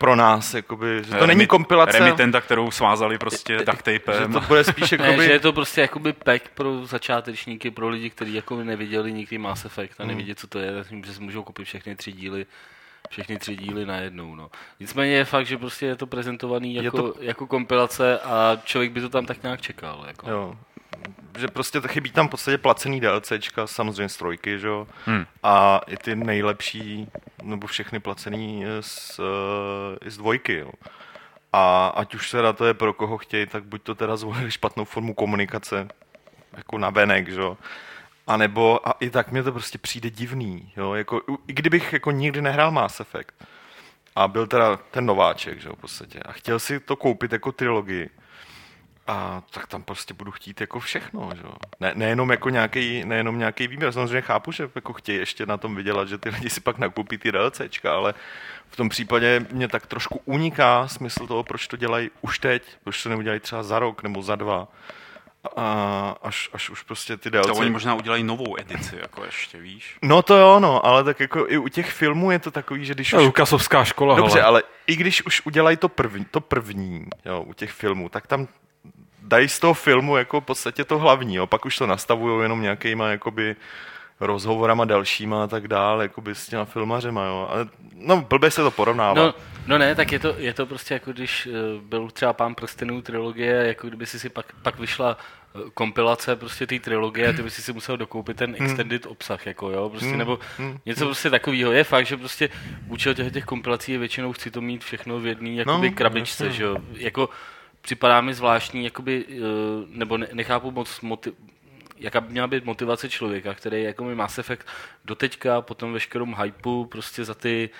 pro nás, jakoby, že to není kompilace. Remitenta, kterou svázali prostě duct že tapem. to bude spíš Ne, jakoby... že je to prostě jakoby pack pro začátečníky, pro lidi, kteří jako neviděli nikdy Mass Effect a nevidí, co to je, tak že si můžou koupit všechny tři díly všechny tři díly najednou. No. Nicméně je fakt, že prostě je to prezentovaný jako, to- jako kompilace a člověk by to tam tak nějak čekal. Jako. Jo. Že prostě to chybí tam v podstatě placený DLCčka, samozřejmě z trojky, že jo? Hmm. A i ty nejlepší, nebo všechny placený eh, z, i z dvojky, jo. A ať už to je pro koho chtějí, tak buď to teda zvolili špatnou formu komunikace, jako na venek, že jo? A nebo, a i tak mě to prostě přijde divný, jo? Jako, i kdybych jako nikdy nehrál Mass Effect a byl teda ten nováček, že jo, v podstatě, a chtěl si to koupit jako trilogii, a tak tam prostě budu chtít jako všechno, že jo. Ne, nejenom jako nějaký, nejenom nějaký výběr, samozřejmě chápu, že jako chtějí ještě na tom vydělat, že ty lidi si pak nakoupí ty DLCčka, ale v tom případě mě tak trošku uniká smysl toho, proč to dělají už teď, proč to neudělají třeba za rok nebo za dva, a až, až už prostě ty DLC... To oni možná udělají novou edici, jako ještě, víš? No to jo, no, ale tak jako i u těch filmů je to takový, že když To už... je Lukasovská škola, Dobře, hele. ale i když už udělají to první, to první jo, u těch filmů, tak tam dají z toho filmu jako v podstatě to hlavní, jo. pak už to nastavují jenom nějakýma jakoby rozhovorama dalšíma a tak dále, jakoby s těma filmařema, jo. Ale, no, blbě se to porovnává. No, no ne, tak je to, je to prostě jako když eh, byl třeba Pán prstenů trilogie, jako kdyby si si pak, pak vyšla eh, kompilace prostě té trilogie a ty by si si musel dokoupit ten extended obsah, jako jo, prostě, nebo něco prostě takového. Je fakt, že prostě účel těch, těch kompilací je většinou chci to mít všechno v jedné jakoby No, krabičce, jasně. že jo. Jako připadá mi zvláštní, jakoby, eh, nebo ne, nechápu moc motiv, jaká by měla být motivace člověka, který jako mi Mass Effect doteďka po tom veškerém hypeu prostě za ty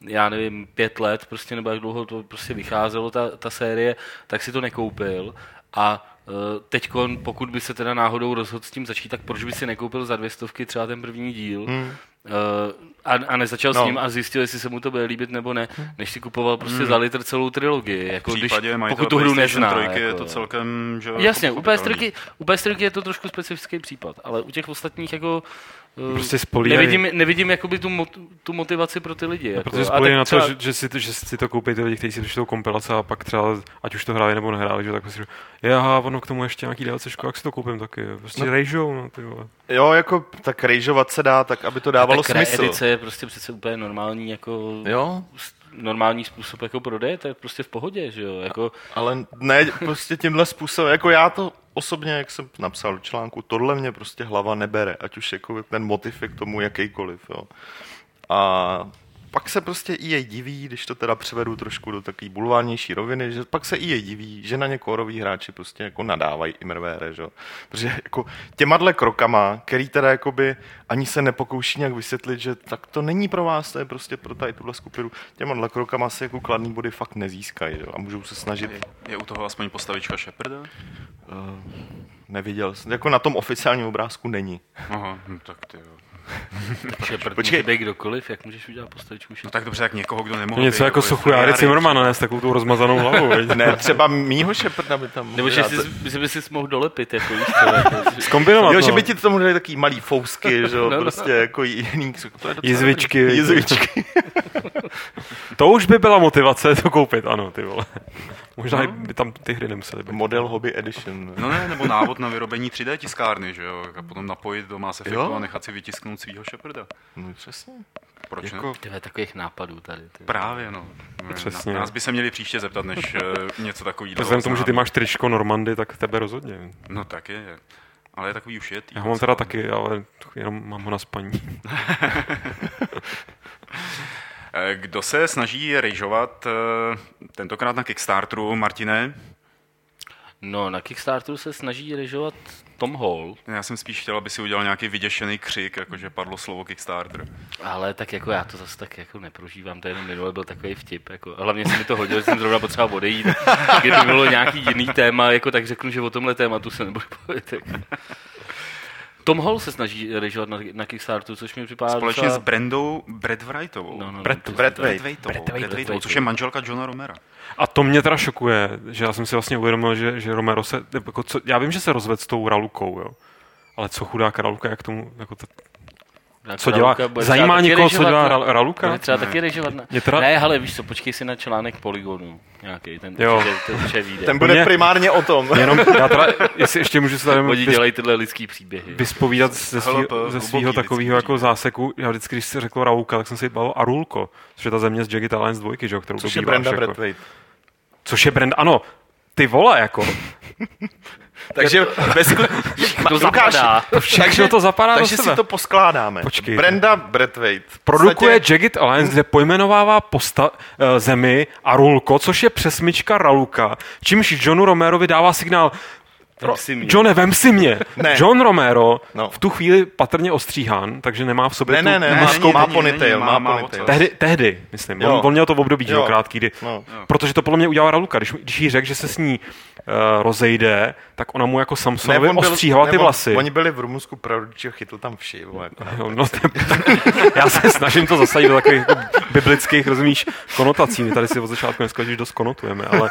já nevím, pět let, prostě nebo jak dlouho to prostě vycházelo, ta, ta série, tak si to nekoupil a teď, pokud by se teda náhodou rozhodl s tím začít, tak proč by si nekoupil za dvě stovky třeba ten první díl hmm. A, a nezačal no. No. s ním a zjistil, jestli se mu to bude líbit nebo ne, než si kupoval prostě hmm. za litr celou trilogii. Jako V když, případě majitele pokud tu hru nezná. 3 je jako, to celkem, že Jasně, jako u PS3, pochopitelný. u PS3 je to trošku specifický případ, ale u těch ostatních jako eh, Prostě spolíhají- nevidím, nevidím jakoby tu, mot, tu motivaci pro ty lidi. Jako. Protože tak na třeba- to, že, že, si, že si to koupí ty lidi, kteří si přečtou kompilace a pak třeba, ať už to hráli nebo nehráli, že tak prostě, je, aha, ono k tomu ještě nějaký DLCčko, jak si to koupím taky, prostě no. rejžou, no, ty vole. Jo, jako tak rejžovat se dá, tak aby to dávalo tak smysl. edice je prostě přece úplně normální jako Jo, normální způsob jako prodeje, to je prostě v pohodě, že jo, jako ale ne prostě tímhle způsobem, jako já to osobně, jak jsem napsal do článku, tohle mě prostě hlava nebere, ať už jako ten motiv je k tomu jakýkoliv, jo. A pak se prostě EA diví, když to teda převedu trošku do takové bulvárnější roviny, že pak se EA diví, že na ně kóroví hráči prostě jako nadávají imrvére, že. Protože jako těma krokama, který teda jakoby ani se nepokouší nějak vysvětlit, že tak to není pro vás, to je prostě pro tady tuhle skupinu, těma krokama se jako kladný body fakt nezískají, jo. A můžou se snažit Je, je u toho aspoň postavička Sheparda? Uh, neviděl jsem. Jako na tom oficiálním obrázku není. Aha, no tak ty jo. Shepard Počkej. být kdokoliv, jak můžeš udělat postavičku No Shepard? tak dobře, jak někoho, kdo nemohl Něco být, jako je Sochujáry. Cimrmana, ne, s takovou tou rozmazanou hlavou? Ne, třeba mýho Sheparda by tam Nebo že jsi, že by si mohl dolepit, jako víš co, jako, Zkombinovat, Jo, no. že by ti to dali takový malý fousky, že jo, No, no. prostě jako jiný. To je Jizvičky. Jizvičky. To už by byla motivace to koupit, ano, ty vole. Možná i by tam ty hry nemusely být. Model Hobby Edition. No ne, nebo návod na vyrobení 3D tiskárny, že jo, a potom napojit do Mass Effectu Jo. a nechat si vytisknout svýho Sheparda. No přesně. Proč ne? Jako, Tyhle, takových nápadů tady. Ty. Právě, no. Přesně. Na, nás by se měli příště zeptat, než uh, něco takového. Vzhledem k tomu, že ty máš tričko Normandy, tak tebe rozhodně. No tak je. Ale je takový už je. Já ho mám teda taky, ale jenom mám ho na spaní. Eh, Kdo se snaží rejžovat eh, tentokrát na Kickstarteru, Martine? No, na Kickstarteru se snaží režovat Tom Hall, Já jsem spíš chtěl, aby si udělal nějaký vyděšený křik, jakože padlo slovo Kickstarter. ale tak jako já to zase tak jako neprožívám, to jenom minule byl takový vtip. Jako. A hlavně se mi to hodilo, že jsem zrovna potřeboval odejít. Kdyby bylo nějaký jiný téma, jako tak řeknu, že o tomhle tématu se nebudu bavit. Jako. Tom Hall se snaží režovat na, na Kickstarteru, což mi připadá Společně docela... s Brandou Brad Wrightovou. No, no, no, Brad- to- Brad Brad což je manželka Johna Romera. A to mě teda šokuje, že já jsem si vlastně uvědomil, že, že Romero se, jako co, já vím, že se rozvedl s tou Ralukou, jo. Ale co chudá Raluka, jak tomu, jako to, Jako co dělá? Raluka Zajímá někoho, co dělá na- Ra- Raluka? Bude třeba taky režovat na... Mě teda- Ne, ale víš co, počkej si na článek Polygonu. Nějaký, ten Jo. ten určitě vyjde. Ten bude Mě- primárně o tom. Jenom, já teda, jestli ještě můžu se tady Oni dělají tyhle lidský příběhy. vyspovídat ze lidský takového jako záseku. Já vždycky, když se řekl Raluka, tak jsem si bavil Arulko, což je ta země z Jagged Alliance 2, že, jo, kterou Což je Brenda jako. Což je Brenda, ano, ty vole, jako. Takže ve. To. Všechno to zapadá do takže sebe. si to poskládáme. Počkejte. Brenda Brathwaite. v Produkuje podstatě- Jagged Alliance, kde pojmenovává posta, uh, zemi Arulko, což je přesmička Raluka, čímž Johnu Romerovi dává signál Vem si mě. Johne, vem si mě. Ne. John Romero No. v tu chvíli patrně ostříhán, takže nemá v sobě Ne, tu ne, ne, Ne, má, ponytail, má má- ponytail. Tehdy, tehdy, myslím. Jo. On, on měl to v období, že jo, krátký, kdy, No. protože to podle mě udělala Raluka. Když, když jí řekl, že se s ní uh, rozejde, tak ona mu jako Samsonovi ostříhala ty vlasy. Oni byli v Rumunsku pro rodiče, chytl tam vši. Jako. No, to, já se snažím to zasadit do takových jako biblických, rozumíš, konotací. My tady si od začátku dneska když dost konotujeme, ale,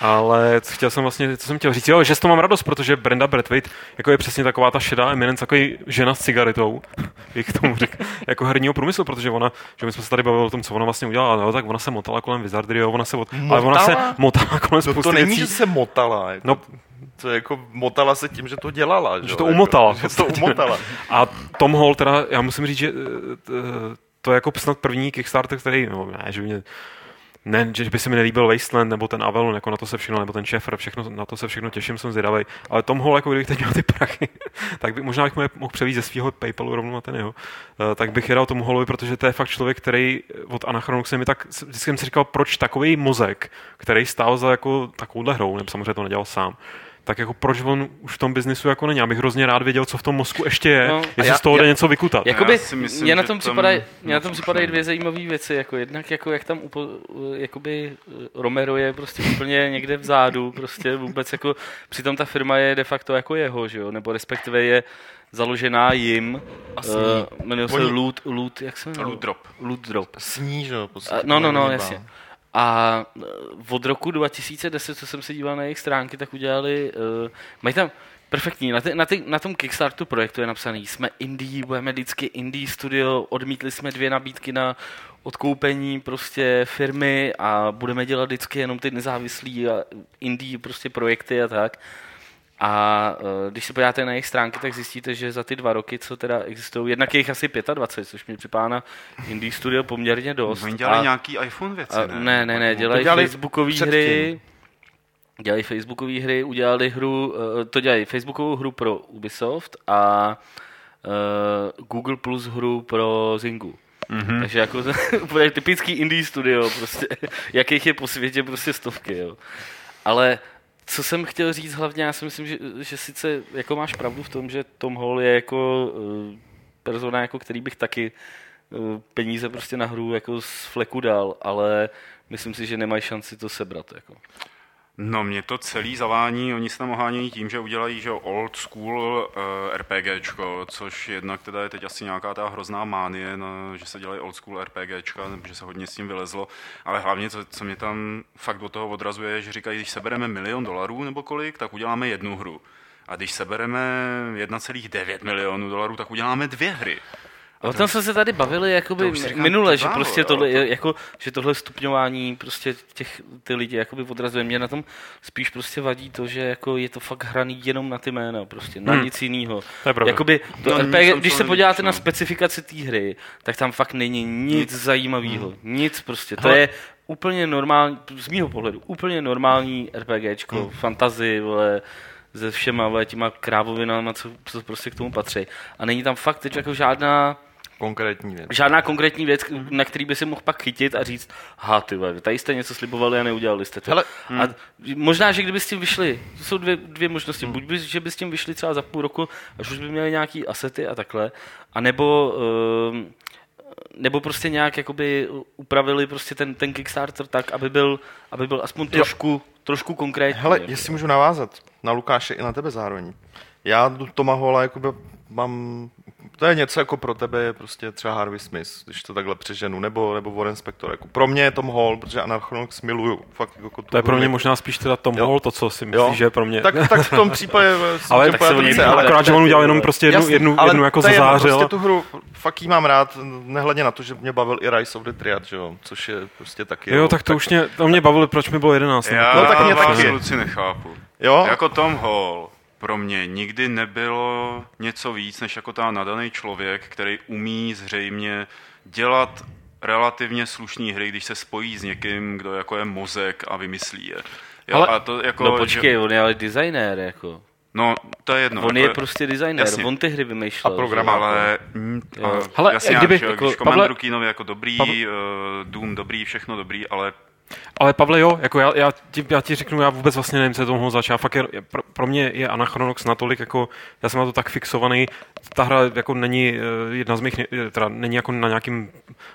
ale co chtěl jsem vlastně, co jsem chtěl říct, jo, že toho mám radost, protože Brenda Brathwaite jako je přesně taková ta šedá eminence, takový žena s cigaretou, jak k tomu řek, jako herního průmyslu, protože ona, že my jsme se tady bavili o tom, co ona vlastně udělala, no, tak ona se motala kolem Wizardry, jo, ona se, od, ale ona se Motala? motala kolem No to není, věcí. že se motala. Jako, No. to jako motala se tím, že to dělala. Že jo, to jako, umotala Že to umotala. A Tom Hall teda, já musím říct, že eh, t- to je jako snad první Kickstarter, který, no ne, že by mě, ne, že by se mi nelíbil Wasteland, nebo ten Avalon, jako na to se všechno, nebo ten Šefr, všechno, na to se všechno těším, jsem zvědavý. Ale Tom Hall, jako kdybych teď měl ty prachy, tak by, možná bych mu mohl převít ze svého Paypalu rovnou na ten jeho, eh, tak bych je dal Tomu Hallovi, protože to je fakt člověk, který od Anachronu se mi tak, vždycky jsem si říkal, proč takový mozek, který stál za jako takovouhle hrou, nebo samozřejmě to nedělal sám, tak jako proč on už v tom biznisu jako není. Já bych hrozně rád věděl, co v tom mozku ještě je, No, a jestli já- z toho já- jde něco vykutat. Jakoby, Já si myslím, mě na tom připadají, dvě zajímavé věci, jako jednak jako jak tam upo, jakoby eh, Romero je prostě úplně někde vzadu, prostě vůbec jako, přitom ta firma je de facto jako jeho, že jo, nebo respektive je založená jim, Asi. uh, jmenuje se Loot, Loot, jak se jmenuje? Loot Drop. Loot Drop. Sní, že jo. A, no, no, no, jasně. A eh, od roku 2010, co jsem se díval na jejich stránky, tak udělali, uh, mají tam perfektní, na, ty, na, ty, na tom Kickstartu projektu je napsaný, jsme indie, budeme vždycky indie studio, odmítli jsme dvě nabídky na odkoupení prostě firmy a budeme dělat vždycky jenom ty nezávislý a indie prostě projekty a tak. A uh, když se podíváte na jejich stránky, tak zjistíte, že za ty dva roky, co teda existují, jednak je jich asi 25, což mi připadá na indie studio poměrně dost. Oni dělali a, nějaký iPhone věci, a, ne? ne, ne, ne, dělají dělali facebookové předtím. hry, dělají facebookové hry, udělali hru, eh, to dělají facebookovou hru pro Ubisoft a uh, Google Plus hru pro Zyngu. Mm-hmm. Takže jako úplně typický indie studio, prostě, jakých je po světě prostě stovky, jo. Ale co jsem chtěl říct hlavně, já si myslím, že, že sice jako máš pravdu v tom, že Tom Hall je jako uh, persona, jako který bych taky uh, peníze prostě na hru jako z fleku dal, ale myslím si, že nemají šanci to sebrat. Jako. No mě to celý zavání, oni se tam ohánějí tím, že udělají že old school uh, RPGčko, což jednak teda je teď asi nějaká ta hrozná mánie, no, že se dělají old school RPGčka, nebo že se hodně s tím vylezlo, ale hlavně, co, co mě tam fakt do toho odrazuje, že říkají, když sebereme milion dolarů nebo kolik, tak uděláme jednu hru. A když sebereme 1,9 milionů dolarů, tak uděláme dvě hry. O tom jsme se tady bavili jakoby to minule, to že prostě jo, tohle, to- je, jako, že tohle stupňování prostě těch, ty lidi jakoby odrazuje. Mě na tom spíš prostě vadí to, že jako je to fakt hraný jenom na ty jména, prostě na Hmm. nic jiného. To. Jakoby to No, RPG, když to se podíváte no. na specifikaci té hry, tak tam fakt není nic zajímavého. Nic prostě. To Hmm. Hele. je úplně normální, z mýho pohledu, úplně normální RPGčko, Hmm. fantazy, vole, se všema vole, těma krávovinama, co, co prostě k tomu patří. A není tam fakt teď jako žádná Konkrétní věc. žádná konkrétní věc, na který by si mohl pak chytit a říct, ha, ty vole, tady jste něco slibovali a neudělali jste to. Hele, a možná, že kdyby s tím vyšli, to jsou dvě, dvě možnosti, buď by, že by s tím vyšli třeba za půl roku, až už by měli nějaký asety a takhle, anebo um, nebo prostě nějak jakoby upravili prostě ten, ten Kickstarter tak, aby byl, aby byl aspoň trošku, trošku konkrétní. Hele, jako. jestli můžu navázat na Lukáše i na tebe zároveň. Já do Toma Hola jakoby mám, to je něco jako pro tebe je prostě třeba Harvey Smith, když to takhle přeženu, nebo, nebo Warren Spector. Jako pro mě je Tom Hall, protože Anachronox miluju. Fakt, jako To je pro mě možná spíš teda Tom Jo. Hall, to, co si myslíš, že je pro mě. Tak, tak v tom případě ale tak se více, ale, akorát, že on udělal jenom prostě jednu, Jasný, jednu, ale jednu jako to je jedno, zazářil. Prostě tu hru fakt jí mám rád, nehledě na to, že mě bavil i Rise of the Triad, že jo, což je prostě taky... Jo, tak to už mě, to mě bavilo, proč mi bylo 11. Já No, tak mě taky. nechápu. Jo? Jako Tom Hall pro mě nikdy nebylo něco víc, než jako ta nadaný člověk, který umí zřejmě dělat relativně slušné hry, když se spojí s někým, kdo jako je mozek a vymyslí je. Jo, Ale- a to jako, No počkej, Že, on je ale designér, jako. no, to je jedno. On jako, je prostě designér, jasně. on ty hry vymýšlel. A programátor. ale, a, Hele, jasně, kdyby- jako, když Pavle- Keenov je jako dobrý, Pavle- uh, Doom dobrý, všechno dobrý, ale Ale Pavle, jo, jako já, já, ti, já ti řeknu, já vůbec vlastně nevím, co je tomu zač. Já fakt je, pro, pro, mě je Anachronox natolik, jako, já jsem na to tak fixovaný, ta hra jako není eh, jedna z mých, ne- teda není jako na nějakým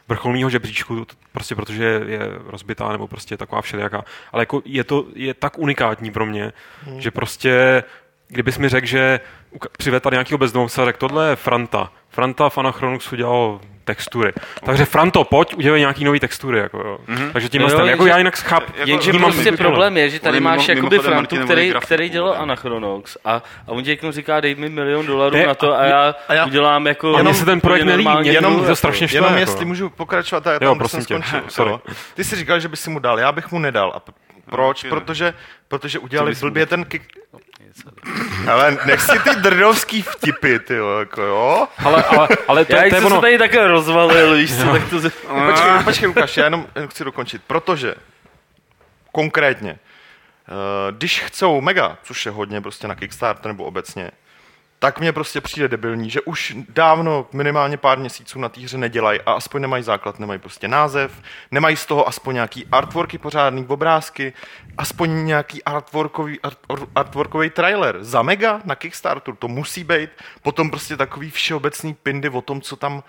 vrcholného žebříčku, prostě protože je, rozbitá nebo prostě taková všelijaká, ale jako je to je tak unikátní pro mě, hmm. že prostě kdybys mi řekl, že uka- přived tady nějakého bezdomovce řekl, tohle je Franta. Franta v Anachronoxu dělal textury. Takže Franto, pojď, udělej nějaký nový textury. Jako, jo. Mm-hmm. Takže tímhle Jo, no, jako já jinak scháp, jako- Jenže prostě ty- problém je, že tady On je máš mimo- jakoby Frantu, který, grafiku, který dělal ne? Anachronox a, a on ti jako říká, dej mi milion dolarů Ne, na to a a- já, a já- udělám jako... A mně se ten projekt nelíbí, normální mě jenom- to jako. strašně štve. Jenom jako. jestli můžu pokračovat, já Jo, tam, jsem tě. skončil. Ty jsi říkal, že by si mu dal, já bych mu nedal. A p- proč? Protože, protože udělali bys blbě ten kick... Ale nech si ty drdovský vtipy, ty jo, jako jo. Ale, ale, ale to, Já to, je se ono. tady takhle rozvalil, víš co, tak to... se- Počkej, počkej, Lukáš, já jenom jenom chci dokončit. Protože konkrétně, eh, když chcou mega, což je hodně prostě na Kickstarter nebo obecně, tak mně prostě přijde debilní, že už dávno, minimálně pár měsíců na té hře nedělají a aspoň nemají základ, nemají prostě název, nemají z toho aspoň nějaký artworky pořádný, obrázky, aspoň nějaký artworkový, art, artworkový trailer za mega na Kickstarteru, to musí být, potom prostě takový všeobecný pindy o tom, co tam,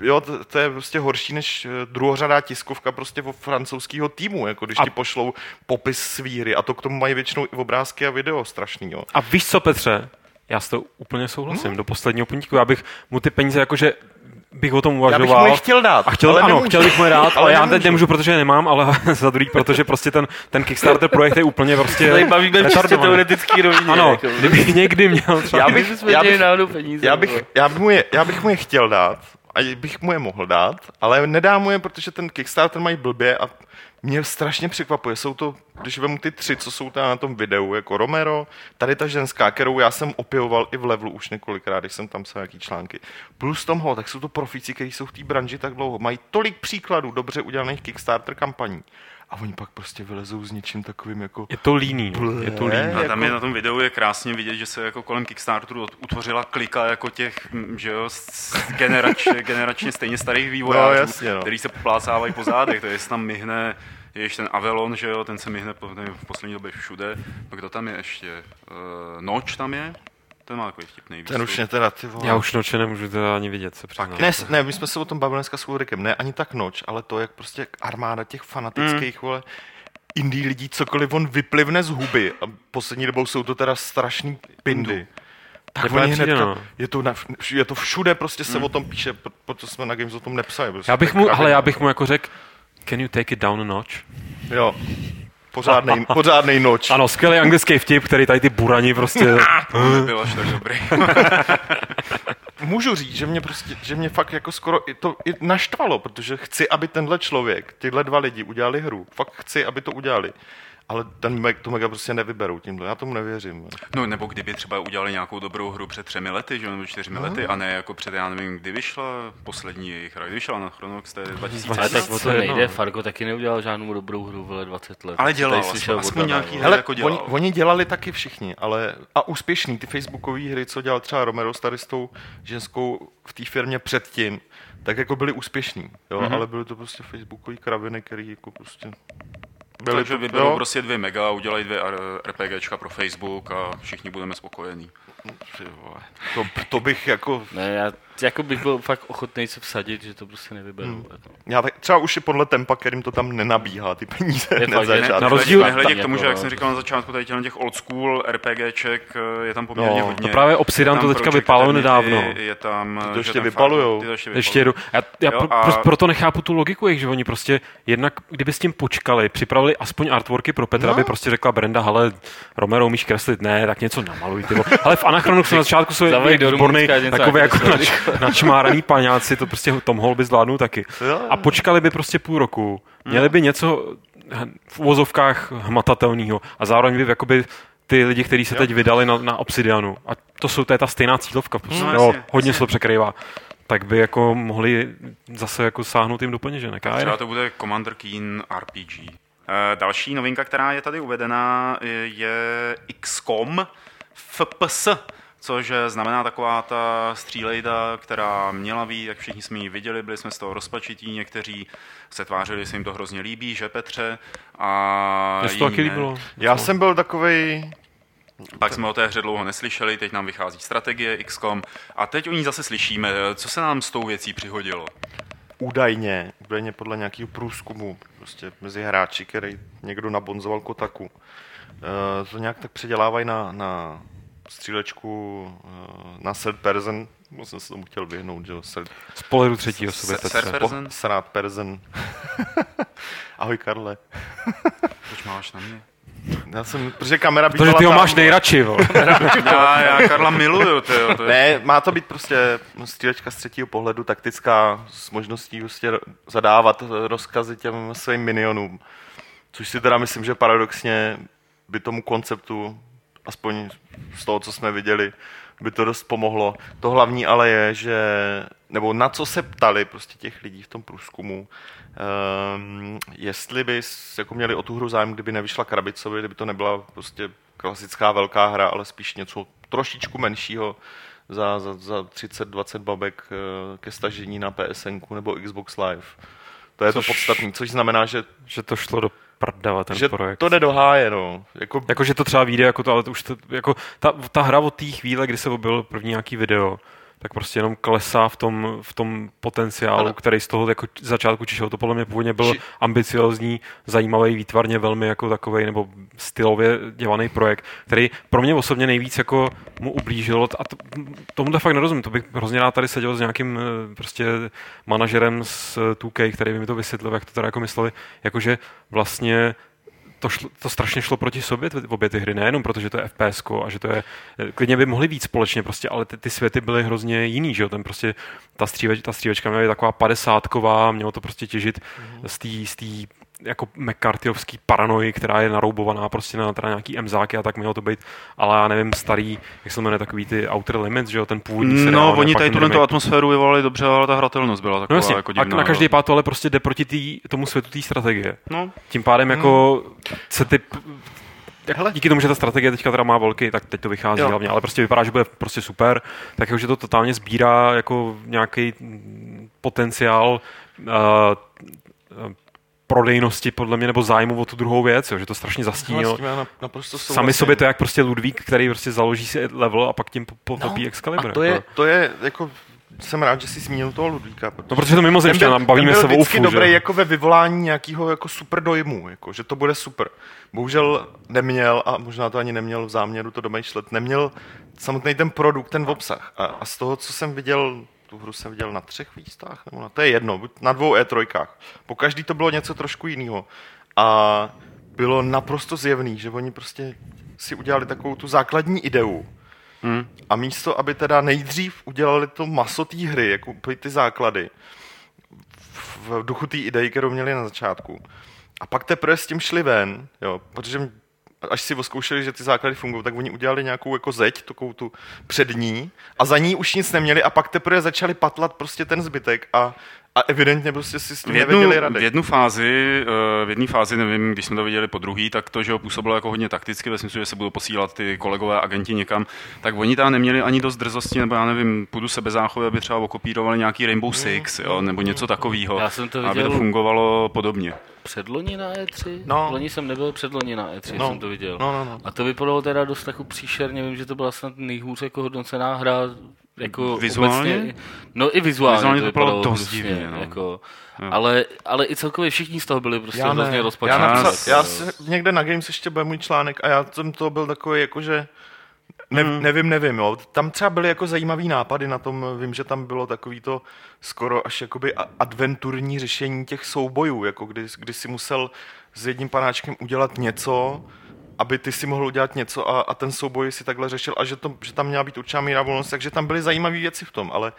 jo, to, to je prostě horší než eh, druhořadá tiskovka prostě o francouzského týmu, jako když A- ti pošlou popis svý hry a to k tomu mají většinou i obrázky a video strašný, jo. A víš co, Petře? Já s to úplně souhlasím. Do posledního puntíku. Já bych mu ty peníze jakože bych o tom Já uvažoval. bych mu je chtěl dát, A chtěl, ale ano, nemůžu. chtěl bych mu je dát, ale, Ale já nemůžu. teď nemůžu, protože je nemám, ale za druhý, protože prostě ten, ten Kickstarter projekt je úplně prostě Tady bavíme retardovaný. teoretický rovině. Ano, jako. kdyby někdy měl třeba... Já Já bych- já bych- peníze. Já bych, já, bych mu je, já bych mu je chtěl dát, a bych mu je mohl dát, ale nedám mu je, protože ten Kickstarter mají blbě a mě strašně překvapuje. Jsou to, když vemu ty tři, co jsou tam na tom videu, jako Romero, tady ta ženská, kterou já jsem opěvoval i v levelu už několikrát, když jsem tam psal nějaký články. Plus Tomho, tak jsou to profíci, kteří jsou v té branži tak dlouho. Mají tolik příkladů dobře udělaných Kickstarter kampaní. A oni pak prostě vylezou s něčím takovým jako... Je to líný. no. Je to líný. Blé. A tam Jako- je na tom videu je krásně vidět, že se jako kolem Kickstarteru utvořila klika jako těch, mm, že jo, generač, generačně stejně starých vývojářů, No, jasně, no. který se poplácávají po zádech, to je, jestli tam myhne, je ještě ten Avalon, že jo, ten se myhne po- v poslední době všude. A kdo tam je ještě? Uh, Noč tam je? Ten má takový vtipný Ten už mě teda, ty vole. Já už noče nemůžu teda ani vidět, se přiznám. Ne, ne, my jsme se o tom bavili dneska s Ulrikem, ne ani tak noč, ale to, jak prostě armáda těch fanatických, mm. vole, indie lidí, cokoliv on vyplivne z huby, a poslední dobou jsou to teda strašný pindy. Tak oni přijde, hnedka, no. je, to na, je to všude, prostě se o tom píše, pro- proto jsme na Games o tom nepsali. Prostě Já bych mu, ale já bych mu jako řekl, can you take it down a notch? Jo, pořádnej, pořádnej noč. Ano, skvělý anglický vtip, který tady ty burani prostě... To nebyl až tak dobrý. můžu říct, že mě prostě, že mě fakt jako skoro i to i naštvalo, protože chci, aby tenhle člověk, tyhle dva lidi udělali hru. Fakt chci, aby to udělali. Ale ten Meg, to mega prostě nevyberou tímhle. Já tomu nevěřím. No nebo kdyby třeba udělali nějakou dobrou hru před třemi lety, že jo, nebo čtyřmi lety, a ne jako před, já nevím, kdy vyšla poslední jejich hra, kdy vyšla na Chronox, to je Ale 2000. tak o to nejde, Fargo taky neudělal žádnou dobrou hru, vole, 20 let. Ale dělal aspoň- aspoň nějaký hry. Hele, jako oni, dělal. oni, dělali taky všichni, ale a úspěšný ty facebookové hry, co dělal třeba Romero tady s tou ženskou v té firmě předtím, tak jako byli úspěšní, jo, Mhm. mm-hmm. ale byly to prostě facebookové kraviny, které jako prostě byly Takže vyberou prostě dvě mega, udělají dvě RPGčka pro Facebook a všichni budeme spokojení. To, to bych jako, Ne, já, jako bych byl fakt ochotný se vsadit, že to prostě nevyberu. Hmm. Jako. Já tak, třeba už i podle tempa, kterým to tam nenabíhá, ty peníze. Je že- začátku. na rozdíl- Nehledě k tomu, že jak Jako- jsem říkal na začátku, tady těchto těch old school RPGček eh, je tam poměrně No, hodně. to právě Obsidian Je to teďka vypálilo nedávno. Je tam, Ty to ještě vypalujou. Far- ty to ještě Ještě jedu. Já, já Jo, pro, a- pro, proto nechápu tu logiku jejich, že oni prostě jednak, kdyby s tím počkali, připravili aspoň artworky pro Petra, No. aby prostě řekla Brenda, hele, Romero umíš kreslit, ne, tak něco namaluj. Ale v Anachronu na začátku jsou výborný, takové jako nač, načmáraný paňáci, to prostě Tom Hall by zvládnul taky. A počkali by prostě půl roku, měli by něco v uvozovkách hmatatelného a zároveň by jakoby ty lidi, kteří se teď vydali na, na Obsidianu, a to jsou to je ta stejná cílovka, prostě, No, jo, jasně, hodně jasně. se to překrývá, tak by jako mohli zase jako sáhnout jim do peněženek. A Třeba to bude Commander Keen RPG. Eh, Další novinka, která je tady uvedená, je XCOM FPS, což znamená taková ta střílejda, která měla být, jak všichni jsme ji viděli, byli jsme z toho rozpačití, někteří se tvářili, že se jim to hrozně líbí, že Petře, a Mně se to taky líbilo. Já jsem byl takovej, Pak jsme o té hře dlouho neslyšeli, teď nám vychází strategie XCOM a teď o ní zase slyšíme. Co se nám s tou věcí přihodilo? údajně, údajně podle nějakého průzkumu prostě mezi hráči, který někdo nabonzoval Kotaku, eh, to nějak tak předělávají na, na střílečku eh, na third person, Moc jsem se tomu chtěl vyhnout, že jo, third, Z pohledu třetí osoby. Person? srát person. Ahoj Karle. Proč máš na mě? Já jsem, protože kamera Protože ty ho tam- máš nejradši, vole. Já, já Karla miluju, tyjo, to je... Ne, má to být prostě střílečka z třetího pohledu, taktická, s možností prostě ro- zadávat rozkazy těm svým minionům. Což si teda myslím, že paradoxně by tomu konceptu, aspoň z toho, co jsme viděli, by to dost pomohlo. To hlavní ale je, že, nebo na co se ptali prostě těch lidí v tom průzkumu, um, jestli by jako měli o tu hru zájem, kdyby nevyšla Krabicovi, kdyby to nebyla prostě klasická velká hra, ale spíš něco trošičku menšího za, za, za 30-20 babek eh, ke stažení na PSN nebo Xbox Live. To je Což- to podstatné, což znamená, že, že to šlo do prdava, ten že projekt. to jde do háje, no. Jako, Jako, že to třeba vyjde, jako to, ale to už to, jako ta, ta hra od té chvíle, kdy se objevil první nějaký video, tak prostě jenom klesá v tom, v tom potenciálu, Ano. který z toho jako začátku čišel. To podle mě původně byl Či- ambiciozní, zajímavý, výtvarně velmi jako takový nebo stylově dělaný projekt, který pro mě osobně nejvíc jako mu ublížil a to, tomu to fakt nerozumím. To bych hrozně rád tady seděl s nějakým eh, prostě manažerem z 2K, který by mi to vysvětlil, jak to teda jako mysleli, jakože vlastně to, šlo, to strašně šlo proti sobě, ty, obě ty hry, nejenom protože to je FPS a že to je, klidně by mohli víc společně prostě, ale ty, ty světy byly hrozně jiný, že jo, ten prostě, ta, stříveč, ta střívečka měla být taková padesátková, mělo to prostě těžit Mhm. té z té jako McCarthyovský paranoji, která je naroubovaná prostě na teda nějaký emzáky a tak mělo to být, ale já nevím, starý, jak se jmenuje, takový ty Outer Limits, že jo, ten původní seriál. No, oni tady tuhle atmosféru vyvolali dobře, ale ta hratelnost byla No taková jasně, jako a divná. na každý jo. pád ale prostě jde proti tý, tomu světu té strategie. No, Tím pádem jako se ty jak, Hele. díky tomu, že ta strategie teďka teda má velký, tak teď to vychází Jo. hlavně, ale prostě vypadá, že bude prostě super, tak jakože to totálně sbírá jako nějaký potenciál uh, prodejnosti podle mě, nebo zájmu o tu druhou věc, jo, že to strašně zastínilo. na- naprosto Sami sobě to je jak prostě Ludvík, který prostě založí si level a pak tím potopí No, Excalibur. A to je, jako. to je jako, jsem rád, že jsi zmínil toho Ludvíka. No, protože to mimozemšťan, byl- bavíme ten se o UFU, dobrý že? jako ve vyvolání nějakého jako super dojmu, jako, že to bude super. Bohužel neměl, a možná to ani neměl v záměru to domýšlet, neměl samotný ten produkt, ten obsah. A, a z toho, co jsem viděl, tu hru jsem viděl na třech výstách, nebo na, to je jedno, buď na dvou E3. Po každý to bylo něco trošku jiného. A bylo naprosto zjevný, že oni prostě si udělali takovou tu základní ideu, Hmm. a místo, aby teda nejdřív udělali to maso té hry, jako ty základy, v- v duchu té idei, kterou měli na začátku. A pak teprve s tím šli ven, jo, protože až si oskoušeli, že ty základy fungují, tak oni udělali nějakou jako zeď, takovou tu přední, a za ní už nic neměli a pak teprve začali patlat prostě ten zbytek a, a evidentně prostě si s tím v jednu, nevěděli v rady. jednu fázi, eh, v jedné fázi, nevím, když jsme to viděli po druhý, tak to, že ho působilo jako hodně takticky, ve smyslu, že se budou posílat ty kolegové agenti někam, tak oni tam neměli ani dost drzosti, nebo já nevím, půjdu sebezáchovy, aby třeba okopírovali nějaký Rainbow Six, jo, nebo něco takového, Já jsem to aby to fungovalo podobně. Předloni na E3? No. Loni jsem nebyl předloni na E3, No. jsem to viděl. No, no, no. A to vypadalo teda dost jako příšerně, vím, že to byla snad nejhůř jako hodnocená hra jako Vizuálně? Obecně, no i vizuálně, Vizuálně to bylo vypadalo dost divně, no. Jako, ale, ale i celkově všichni z toho byli prostě Já hrozně. Já, rozpačení. napsal, jako- já se, někde na Games ještě byl můj článek a já jsem to byl takový jako, že ne, Mhm. nevím, nevím, jo. Tam třeba byly jako zajímavý nápady na tom, vím, že tam bylo takový to skoro až jakoby adventurní řešení těch soubojů, jako kdy, kdy si musel s jedním panáčkem udělat něco, aby ty si mohl udělat něco a, a ten souboj si takhle řešil a že, to, že tam měla být určitá míra volnosti, takže tam byly zajímavé věci v tom, ale,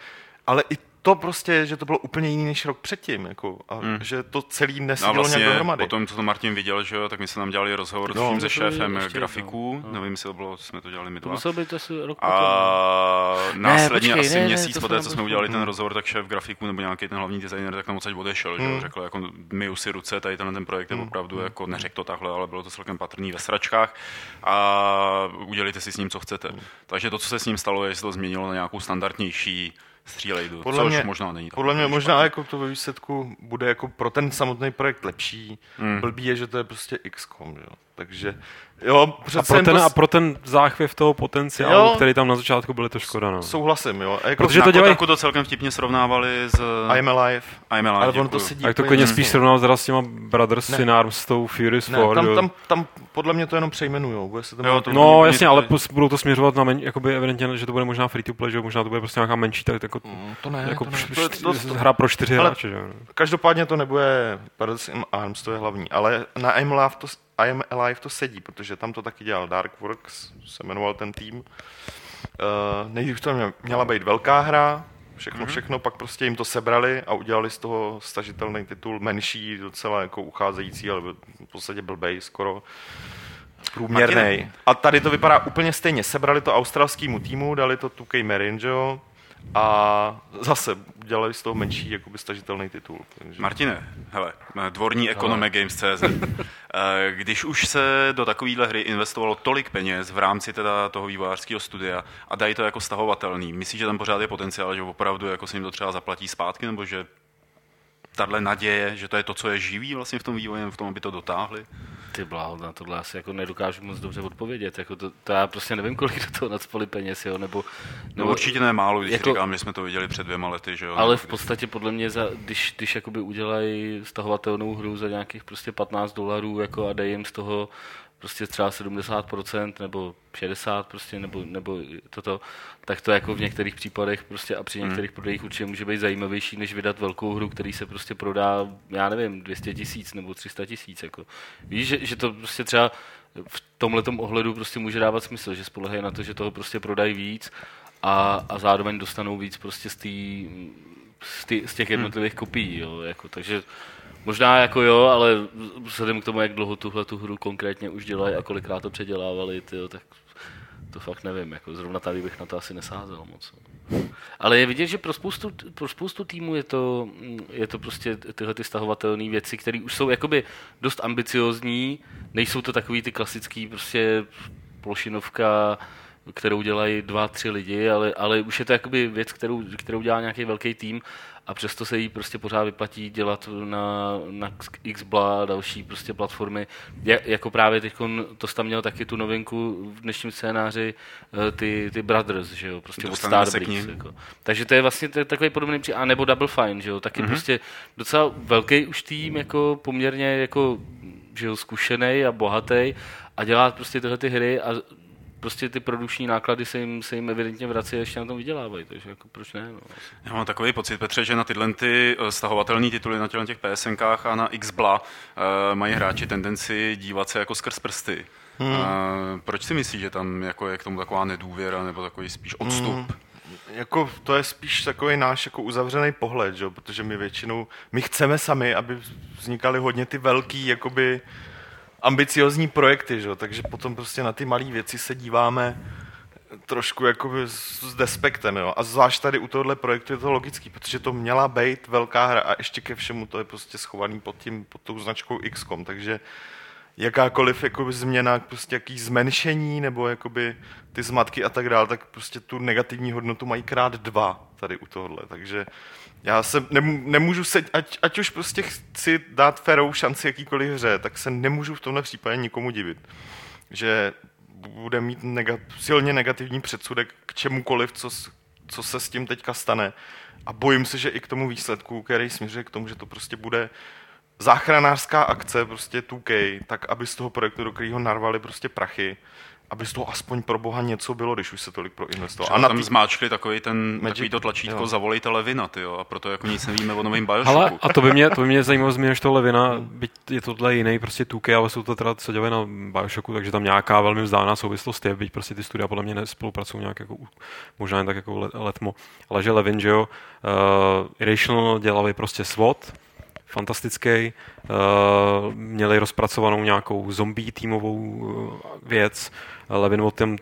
ale i to prostě, že to bylo úplně jiný než rok předtím, jako, a Hmm. že to celý No nesedělo vlastně nějak dohromady. po tom, co to Martin viděl, že jo, tak my jsme tam dělali rozhovor No. no, se To šéfem ještě grafiků, no. nevím, jestli to bylo, jsme to dělali my To dva. muselo být asi rok potom. A následně počkej, asi ne, ne, měsíc to poté, co jsme udělali ten rozhovor, tak šéf grafiků nebo nějaký ten hlavní designer tak tam odsaď odešel, že jo, řekl jako myju si ruce, tady tenhle ten projekt je opravdu jako neřekl to takhle, ale bylo to celkem patrný ve sračkách a udělejte si s ním, co chcete. Takže to, co se s ním stalo, je, že se to změnilo na nějakou standardnější střílejdu, Podle což mě- možná není. Podle mě možná špatný. jako to ve výsledku bude jako pro ten samotný projekt lepší. Hmm. Blbý je, že to je prostě XCOM, jo. Takže jo, A přece pro, jen ten, to a pro ten záchvěv toho potenciálu, Jo. který tam na začátku byl, je to škoda. No. souhlasím, jo. A jako Protože to dělají- to celkem vtipně srovnávali s I'm Alive, I'm Alive, ale ono to sedí A jak to klidně spíš srovnal teda s těma Brothers Ne. in Arms s tou Furious Ne, 4. tam, jo. tam, tam podle mě to jenom přejmenujou. Bude se to Jo, to- No Oni- jasně, oni- ale budou to směřovat na men, jakoby evidentně, že to bude možná free to play, že možná to bude prostě nějaká menší, tak jako, Mm, to ne, jako to ne. To, hra pro čtyři hráče, že každopádně to nebude Brothers in Arms, to je hlavní, ale na I'm Alive to, I'm Alive to sedí, protože tam to taky dělal Darkworks, se jmenoval ten tým. Uh, nejdřív to mě- měla být velká hra, všechno, mm-hmm. všechno, pak prostě jim to sebrali a udělali z toho stažitelný titul menší, docela jako ucházející, ale v podstatě blbej skoro. Průměrný. A tady to vypadá úplně stejně. Sebrali to australskému týmu, dali to 2K Marin, že jo? A zase dělali z toho menší jakoby stažitelný titul. Takže... Martine, hele, dvorní ekonome Games.cz. Eh, Když už se do takovéhle hry investovalo tolik peněz v rámci teda toho vývojářského studia a dají to jako stahovatelný, myslíš, že tam pořád je potenciál, že opravdu jako se jim to třeba zaplatí zpátky, nebo že tahle naděje, že to je to, co je živý vlastně v tom vývoji, v tom, aby to dotáhli? Ty bláho, na tohle asi jako nedokážu moc dobře odpovědět. Jako to, to, já prostě nevím, kolik do toho nadspali peněz, jo, nebo... No určitě ne málo, když jako- jako, říkám, že jsme to viděli před dvěma lety, že jo? Ale v podstatě podle mě, za, když, když jakoby udělají stahovatelnou hru za nějakých prostě 15 dolarů jako a dají jim z toho prostě třeba 70% nebo 60 prostě, nebo, nebo toto, tak to jako v některých případech prostě a při některých prodejích určitě může být zajímavější, než vydat velkou hru, který se prostě prodá, já nevím, 200 tisíc nebo 300 tisíc. Jako. Víš, že, že, to prostě třeba v tomhle ohledu prostě může dávat smysl, že spolehají na to, že toho prostě prodají víc a, a zároveň dostanou víc prostě z, tý, z, tý, z těch jednotlivých kopií, jo, jako, takže možná jako jo, ale vzhledem k tomu, jak dlouho tuhle tu hru konkrétně už dělají a kolikrát to předělávali, tyjo, tak to fakt nevím, jako zrovna tady bych na to asi nesázel moc. Ale je vidět, že pro spoustu, pro spoustu týmů je to, je to prostě tyhle ty stahovatelné věci, které už jsou jakoby dost ambiciozní, nejsou to takový ty klasický prostě plošinovka, kterou dělají dva, tři lidi, ale, ale už je to jakoby věc, kterou, kterou dělá nějaký velký tým a přesto se jí prostě pořád vyplatí dělat na, na Xbla a další prostě platformy. Ja, jako právě teď to tam měl taky tu novinku v dnešním scénáři eh, ty, ty Brothers, že jo, prostě od Dostaneme Starbreeze. nim. Jako. Takže to je vlastně to je takový podobný příklad, a nebo Double Fine, že jo, taky mm-hmm. prostě docela velký už tým, jako poměrně jako že jo, zkušený a bohatý a dělá prostě tyhle ty hry a prostě ty produkční náklady se jim, se jim evidentně vrací a ještě na tom vydělávají, takže jako proč ne? No. Já mám takový pocit, Petře, že na tyhle ty eh, stahovatelné tituly na těch PSNkách a na Xbla uh, mají hráči tendenci dívat se jako skrz prsty. Hmm. Uh, proč si myslíš, že tam jako je k tomu taková nedůvěra nebo takový spíš odstup? Hmm. Jako, to je spíš takový náš jako uzavřený pohled, že? jo, protože my většinou, my chceme sami, aby vznikaly hodně ty velký, jakoby ambiciozní projekty, že? takže potom prostě na ty malé věci se díváme trošku jakoby s, despektem, jo? a zvlášť tady u tohohle projektu je to logický, protože to měla být velká hra a ještě ke všemu to je prostě schovaný pod, tím, pod tou značkou XCOM, takže jakákoliv jakoby změna, prostě jaký zmenšení nebo jakoby ty zmatky a tak dále, tak prostě tu negativní hodnotu mají krát dva tady u tohohle, takže já se nemů- nemůžu se, ať, ať už prostě chci dát ferou šanci jakýkoliv hře, tak se nemůžu v tomhle případě nikomu divit, že bude mít nega- silně negativní předsudek k čemukoliv, co co se s tím teďka stane. A bojím se, že i k tomu výsledku, který směřuje k tomu, že to prostě bude záchranářská akce, prostě 2K, tak aby z toho projektu, do kterého narvali prostě prachy, aby z toho aspoň pro boha něco bylo, když už se tolik proinvestovalo. A na tam tý... zmáčkli takový, ten, Magic- takový to tlačítko jo. zavolejte Levina, tyjo, a proto jako nic nevíme o novém Ale Bioshocku. a to by mě, to by mě zajímalo změnit toho Levina, byť je tohle jiný prostě tuky, ale jsou to teda, co dělají na Bioshocku, takže tam nějaká velmi vzdálená souvislost je, byť prostě ty studia podle mě nespolupracují nějak jako, možná jen tak jako le- letmo, ale že Levin, že jo, uh, Irrational dělali prostě SWOT, fantastický, uh, měli rozpracovanou nějakou zombie týmovou uh, věc, Levin o tom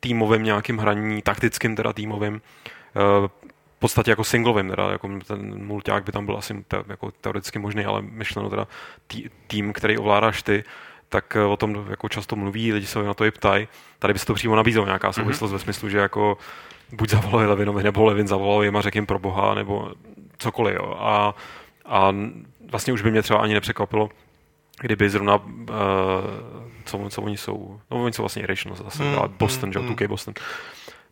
týmovém nějakým hraní, taktickým teda týmovým, uh, v podstatě jako singlovým, teda, jako ten mulťák by tam byl asi te, jako teoreticky možný, ale myšleno teda tý, tým, který ovládáš ty, tak eh, o tom jako často mluví, lidi se na to i ptají. Tady by se to přímo nabízelo nějaká souvislost mm-hmm. ve smyslu, že jako buď zavolali Levinovi, nebo Levin zavolal jim a řekl jim pro boha, nebo cokoliv. Jo. A, a vlastně už by mě třeba ani nepřekvapilo, kdyby zrovna, uh, co, co oni jsou, no oni jsou vlastně Irrational zase, Mm, mm, Boston, mm, že jo, mm. 2K Boston,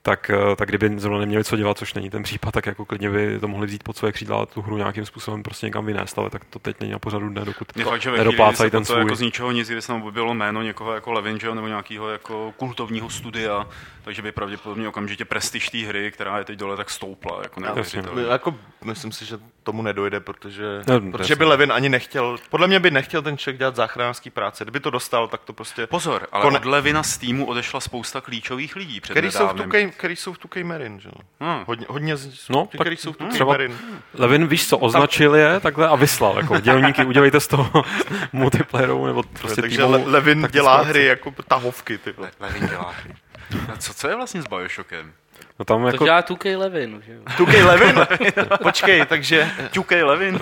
tak, eh, tak kdyby zrovna neměli co dělat, což není ten případ, tak jako klidně by to mohli vzít pod své křídla a tu hru nějakým způsobem prostě někam vynést, ale tak to teď není na pořadu dne, dokud fakt, že nedoplácají ten to svůj. jako z ničeho nic, kdyby se tam objevilo jméno někoho jako Levin, že jo, nebo nějakého jako kultovního studia, takže by pravděpodobně okamžitě prestiž té hry, která je teď dole, tak stoupla. Jako. Jako, myslím si, že tomu nedojde, protože, No, protože by Levin ani nechtěl, podle mě by nechtěl ten člověk dělat záchranářský práce. Kdyby to dostal, tak to prostě... Pozor, ale Kone- od Levina z týmu odešla spousta klíčových lidí před Který jsou, v nedávnem. 2K, který jsou v 2K Marin, že jo? Hmm. Hodně, hodně z, No, no, tak- který jsou v 2K třeba-. Levin, víš co, označil je takhle a vyslal, jako dělníky, udělejte z toho multiplayerovou nebo prostě Takže týmovou Le- Levin dělá hry jako tahovky, ty. Le- Levin dělá hry. A co, co je vlastně s Bioshockem? No tam To jako, dělá 2K Levin, že jo? 2K Levin? Počkej, takže... Tukej Levin?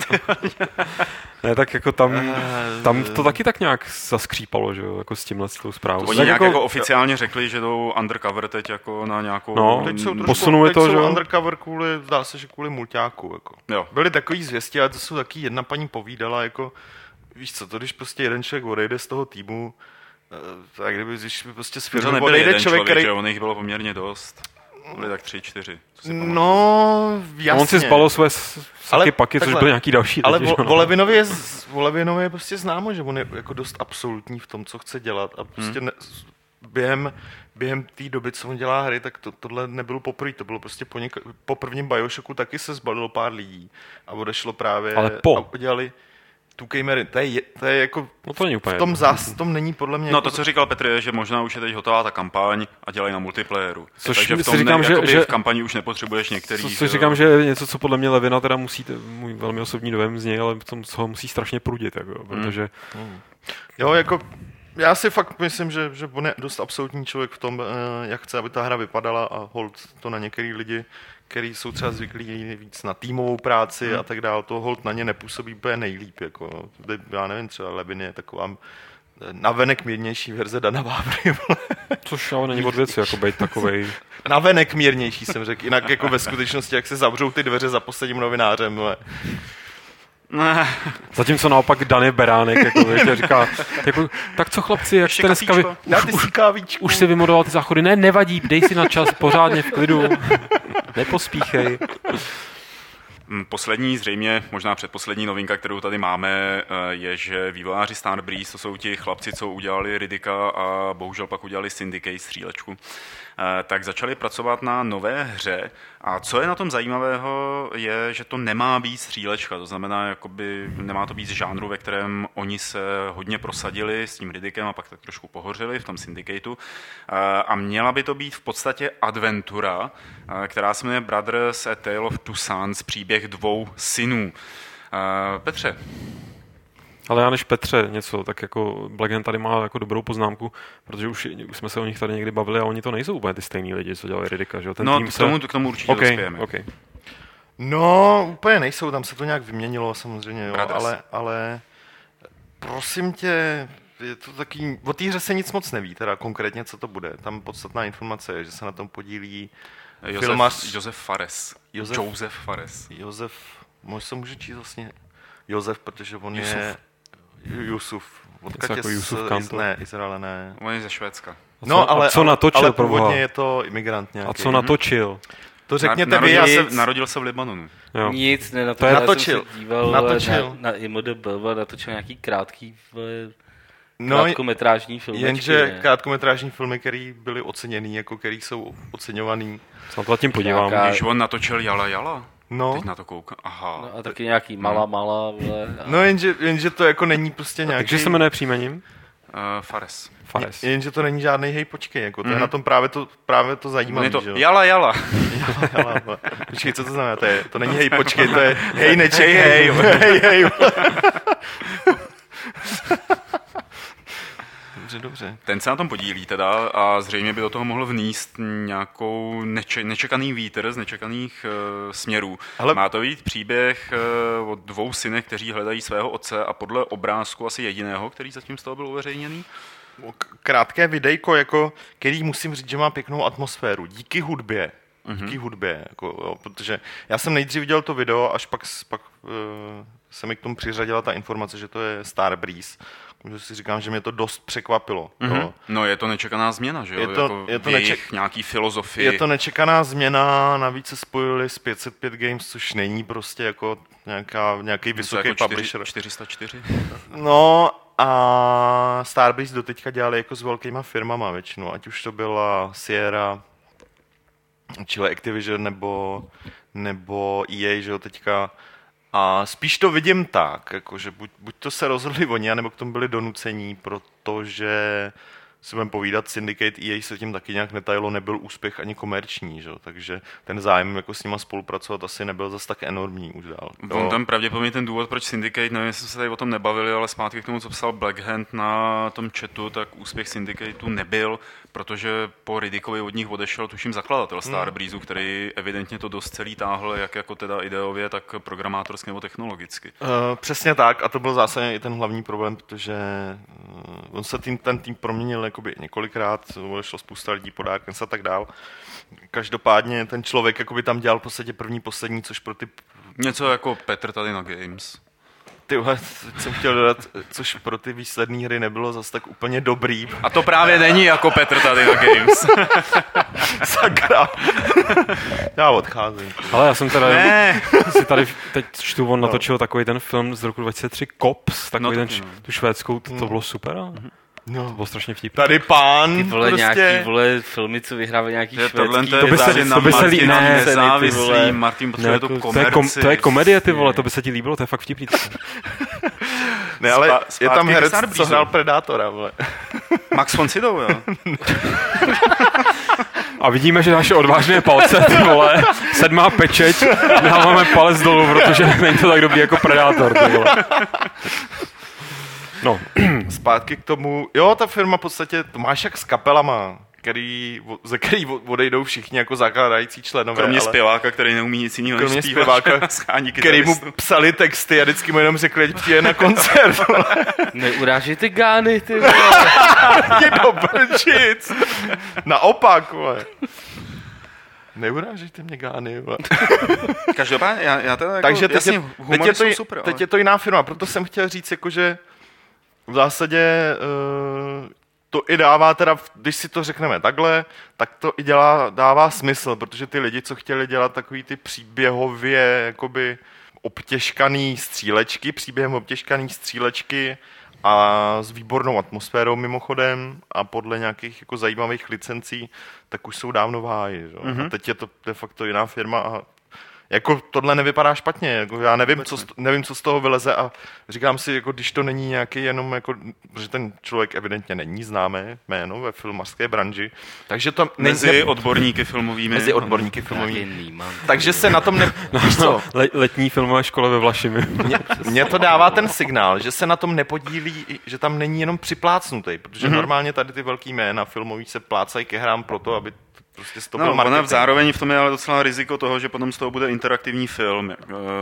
ne, tak jako tam, Eh, tam to taky tak nějak zaskřípalo, že jo, jako s tímhle s tou zprávou. Oni Tak nějak jako oficiálně řekli, že jdou undercover teď jako na nějakou... No, Teď jsou trošku, Posunuli teď to, jsou že jo? undercover kvůli, zdá se, že kvůli mulťáku, jako. Jo. Byly takový zvěsti, ale to jsou taky jedna paní povídala, jako, víš co, to když prostě jeden člověk odejde z toho týmu, eh, tak kdyby, když by prostě z To firmy nebyl odejde jeden člověk, který... že jo, jich bylo poměrně dost. Byly tak tři, čtyři. co si. No, jasně. On si zbalil své saky Ale paky, což byly nějaký další Ale vo, no. Volevinovi je, z- Volevinovi je prostě známo, že on je jako dost absolutní v tom, co chce dělat a prostě Hmm. ne, během, během té doby, co on dělá hry, tak to, tohle nebylo poprvé, to bylo prostě po, něk, po prvním Bioshocku taky se zbalilo pár lidí a odešlo právě Ale po. a udělali tu Camery, to je, to je jako No to není úplně v tom zás, v tom není podle mě No jako, to, co říkal Petr, je, že možná už je teď hotová ta kampaň a dělají na multiplayeru. Což Takže v si tom říkám, ne, že- že- v kampani už nepotřebuješ některý... Co že si jo. říkám, že je něco, co podle mě Levina teda musí, můj velmi osobní dojem z něj, ale v tom, co ho musí strašně prudit, jako, protože Jo, jako já si fakt myslím, že, že on je dost absolutní člověk v tom, eh, jak chce, aby ta hra vypadala a hold to na některý lidi, kteří jsou třeba zvyklí víc na týmovou práci Hmm. a tak dále, to hold na ně nepůsobí úplně nejlíp. Jako, Teď, já nevím, třeba Levin je taková eh, navenek mírnější verze Dana Vávry. což ale není od věci, jako být takovej. navenek mírnější jsem řekl, jinak jako ve skutečnosti, jak se zavřou ty dveře za posledním novinářem. vole. Zatímco naopak Dany Beránek, jako, víš, a říká, jako, tak co chlapci, jak jste dneska vy, si kávíčku. už si vymodoval ty záchody, ne, nevadí, dej si na čas, pořádně v klidu, nepospíchej. Mm, Poslední, zřejmě možná předposlední novinka, kterou tady máme, eh, je, že vývojáři Starbreeze, to jsou ti chlapci, co udělali Ridika a bohužel pak udělali Syndicate střílečku, tak začali pracovat na nové hře. A co je na tom zajímavého, je, že to nemá být střílečka, to znamená, jakoby nemá to být žánru, ve kterém oni se hodně prosadili s tím Ridikem a pak tak trošku pohořili v tom Syndicateu. Eh, A měla by to být v podstatě adventura, eh, která se jmenuje Brothers A Tale of Two Sons, příběh dvou synů. Eh, Petře, Ale já než Petře něco, tak jako Blackgen tady má jako dobrou poznámku, protože už, už jsme se o nich tady někdy bavili a oni to nejsou úplně ty stejní lidi, co dělají Ridika, že jo? Ten no tým k se... tomu, k tomu určitě okay, dospějeme. okay. No, úplně nejsou, tam se to nějak vyměnilo samozřejmě, jo, Brothers. ale, ale prosím tě, je to taký, o té hře se nic moc neví, teda konkrétně, co to bude. Tam podstatná informace je, že se na tom podílí Josef, filmař Josef Fares. Josef- Josef Fares. Josef, možná se může číst vlastně Josef, protože on Jusuf. je Jusuf. Odkud jako je Jusuf z, Kantor. ne, Izraele ne. On je ze Švédska. A co, No, ale, a co natočil, ale původně je to imigrant nějaký. A co natočil? To řekněte vy, narodil, já se, jsem... narodil se v Libanonu. Jo. Nic, ne, To je- natočil. Jsem se díval Natočil. na, na IMDb, natočil nějaký krátký No, krátkometrážní film. jenže krátkometrážní filmy, které byly oceněný, jako který jsou oceňovaný. Se na to tím podívám. Nějaká- Když on natočil Jala Jala, No, teď na to koukám. Aha. No, a taky nějaký malá, malá, vole. A... no jenže, jenže to jako není prostě nějaký... Takže se jmenuje příjmením? Uh, Fares. Fares. Jenže to není žádný hej, počkej, jako to je Mhm. na tom právě to, právě to zajímavé, je to že? Jala Jala. Jala, vole. Počkej, co to znamená? To, je, to není hej, počkej, to je hej, nečekej, hej, hej, hej. Dobře, dobře. Ten se na tom podílí teda a zřejmě by do toho mohl vníst nějakou neče- nečekaný vítr z nečekaných uh, směrů. Ale-. Má to být příběh uh, o dvou synech, kteří hledají svého otce a podle obrázku asi jediného, který zatím z toho byl uveřejněný. K- Krátké videjko, jako, který musím říct, že má pěknou atmosféru. Díky hudbě. Díky hudbě, jako, jo, protože já jsem nejdřív viděl to video, až pak, pak uh, se mi k tomu přiřadila ta informace, že to je Star Breeze. Takže si říkám, že mě to dost překvapilo. Jo. No je to nečekaná změna, že jo? Je to- jako je to neček- nějaký filozofii. Je to nečekaná změna, navíc se spojili s 505 Games, což není prostě jako nějaká, nějaký vysoký jako publisher. 404? No a Starbreeze doteďka dělali jako s velkýma firmama většinou, ať už to byla Sierra, čili Activision nebo, nebo EA, že jo, teďka. A spíš to vidím tak, jako, že buď, buď to se rozhodli oni, nebo k tomu byli donucení, protože si budeme povídat, Syndicate EA se tím taky nějak netajilo, nebyl úspěch ani komerční, že? takže ten zájem jako s nima spolupracovat asi nebyl zas tak enormní už dál. On tam pravděpodobně ten důvod, proč Syndicate, nevím, jestli se tady o tom nebavili, ale zpátky k tomu, co psal Blackhand na tom chatu, tak úspěch Syndicateu nebyl, protože po Ridikovi od nich odešel, tuším, zakladatel Starbreeze, který evidentně to dost celý táhl, jak jako teda ideově, tak programátorsky nebo technologicky. Uh, přesně tak a to byl zásadně i ten hlavní problém, protože uh, on se tým, ten tým proměnil jakoby několikrát, odešlo spousta lidí po a tak dál. Každopádně ten člověk jakoby tam dělal v podstatě první, poslední, což pro ty Něco jako Petr tady na Games. Tyhle, jsem chtěl dodat, což pro ty výsledné hry nebylo zas tak úplně dobrý. A to právě není jako Petr tady na Games. Sakra. Já odcházím. Ale já jsem teda ne, si tady teď čtu, on natočil takový ten film z roku 2003, Cops, takový No, ten, no. tu švédskou, to, to bylo super, ale to No. bylo strašně vtipné. Tady pán Ty vole, prostě... nějaký vole filmy, co vyhrávají nějaký To je tohle švédský to by se- to by se lí- Martina ne, nezávislý. Martin Ne, potřebuje jako, tu to, je kom, komerci. to je komedie, ty vole, to by se ti líbilo, to je fakt vtipný. Ne, ale Spa- je tam herec, co hrál Predátora, vole. Max von Sydow, jo. A vidíme, že naše odvážné palce, ty vole, sedmá pečeť, dáváme palec dolů, protože není to tak dobrý jako Predátor, ty vole. No, Zpátky k tomu, jo, ta firma v podstatě, to máš jak s kapelama, který, ze který odejdou všichni jako zakládající členové. Kromě ale zpěváka, který neumí nic jiného Kromě než zpívat, zpěváka, který mu psali texty a vždycky mu jenom řekli, ať přijde na koncert. vole. Neurážejte gány, ty vole. Je do brčic. Naopak, vole. Neurážejte mě, Gány, vole. Každopádně, já, já teda jako, Takže teď, jasně, je, teď, je to, super, teď ale... je to jiná firma, proto jsem chtěl říct, jako, že v zásadě uh, to i dává teda, když si to řekneme takhle, tak to i dělá, dává smysl, protože ty lidi, co chtěli dělat takový ty příběhově jakoby obtěžkaný střílečky, příběhem obtěžkaný střílečky a s výbornou atmosférou mimochodem a podle nějakých jako zajímavých licencí, tak už jsou dávno v háji. Mm-hmm. A teď je to de facto jiná firma a jako tohle nevypadá špatně, jako já nevím co, z- nevím, co z toho vyleze a říkám si, jako když to není nějaký jenom, jako, že ten člověk evidentně není známé jméno ve filmařské branži, takže to Mezi ne- odborníky filmovými. mezi odborníky filmovými. Takže se na tom ne... Víš co? le, letní filmové škole ve Vlašimi. Mě, mě to dává ten signál, že se na tom nepodílí, i- že tam není jenom připlácnutý, protože mm-hmm. normálně tady ty velký jména filmový se plácají ke hrám proto, aby prostě No, ona v zároveň v tom je ale docela riziko toho, že potom z toho bude interaktivní film.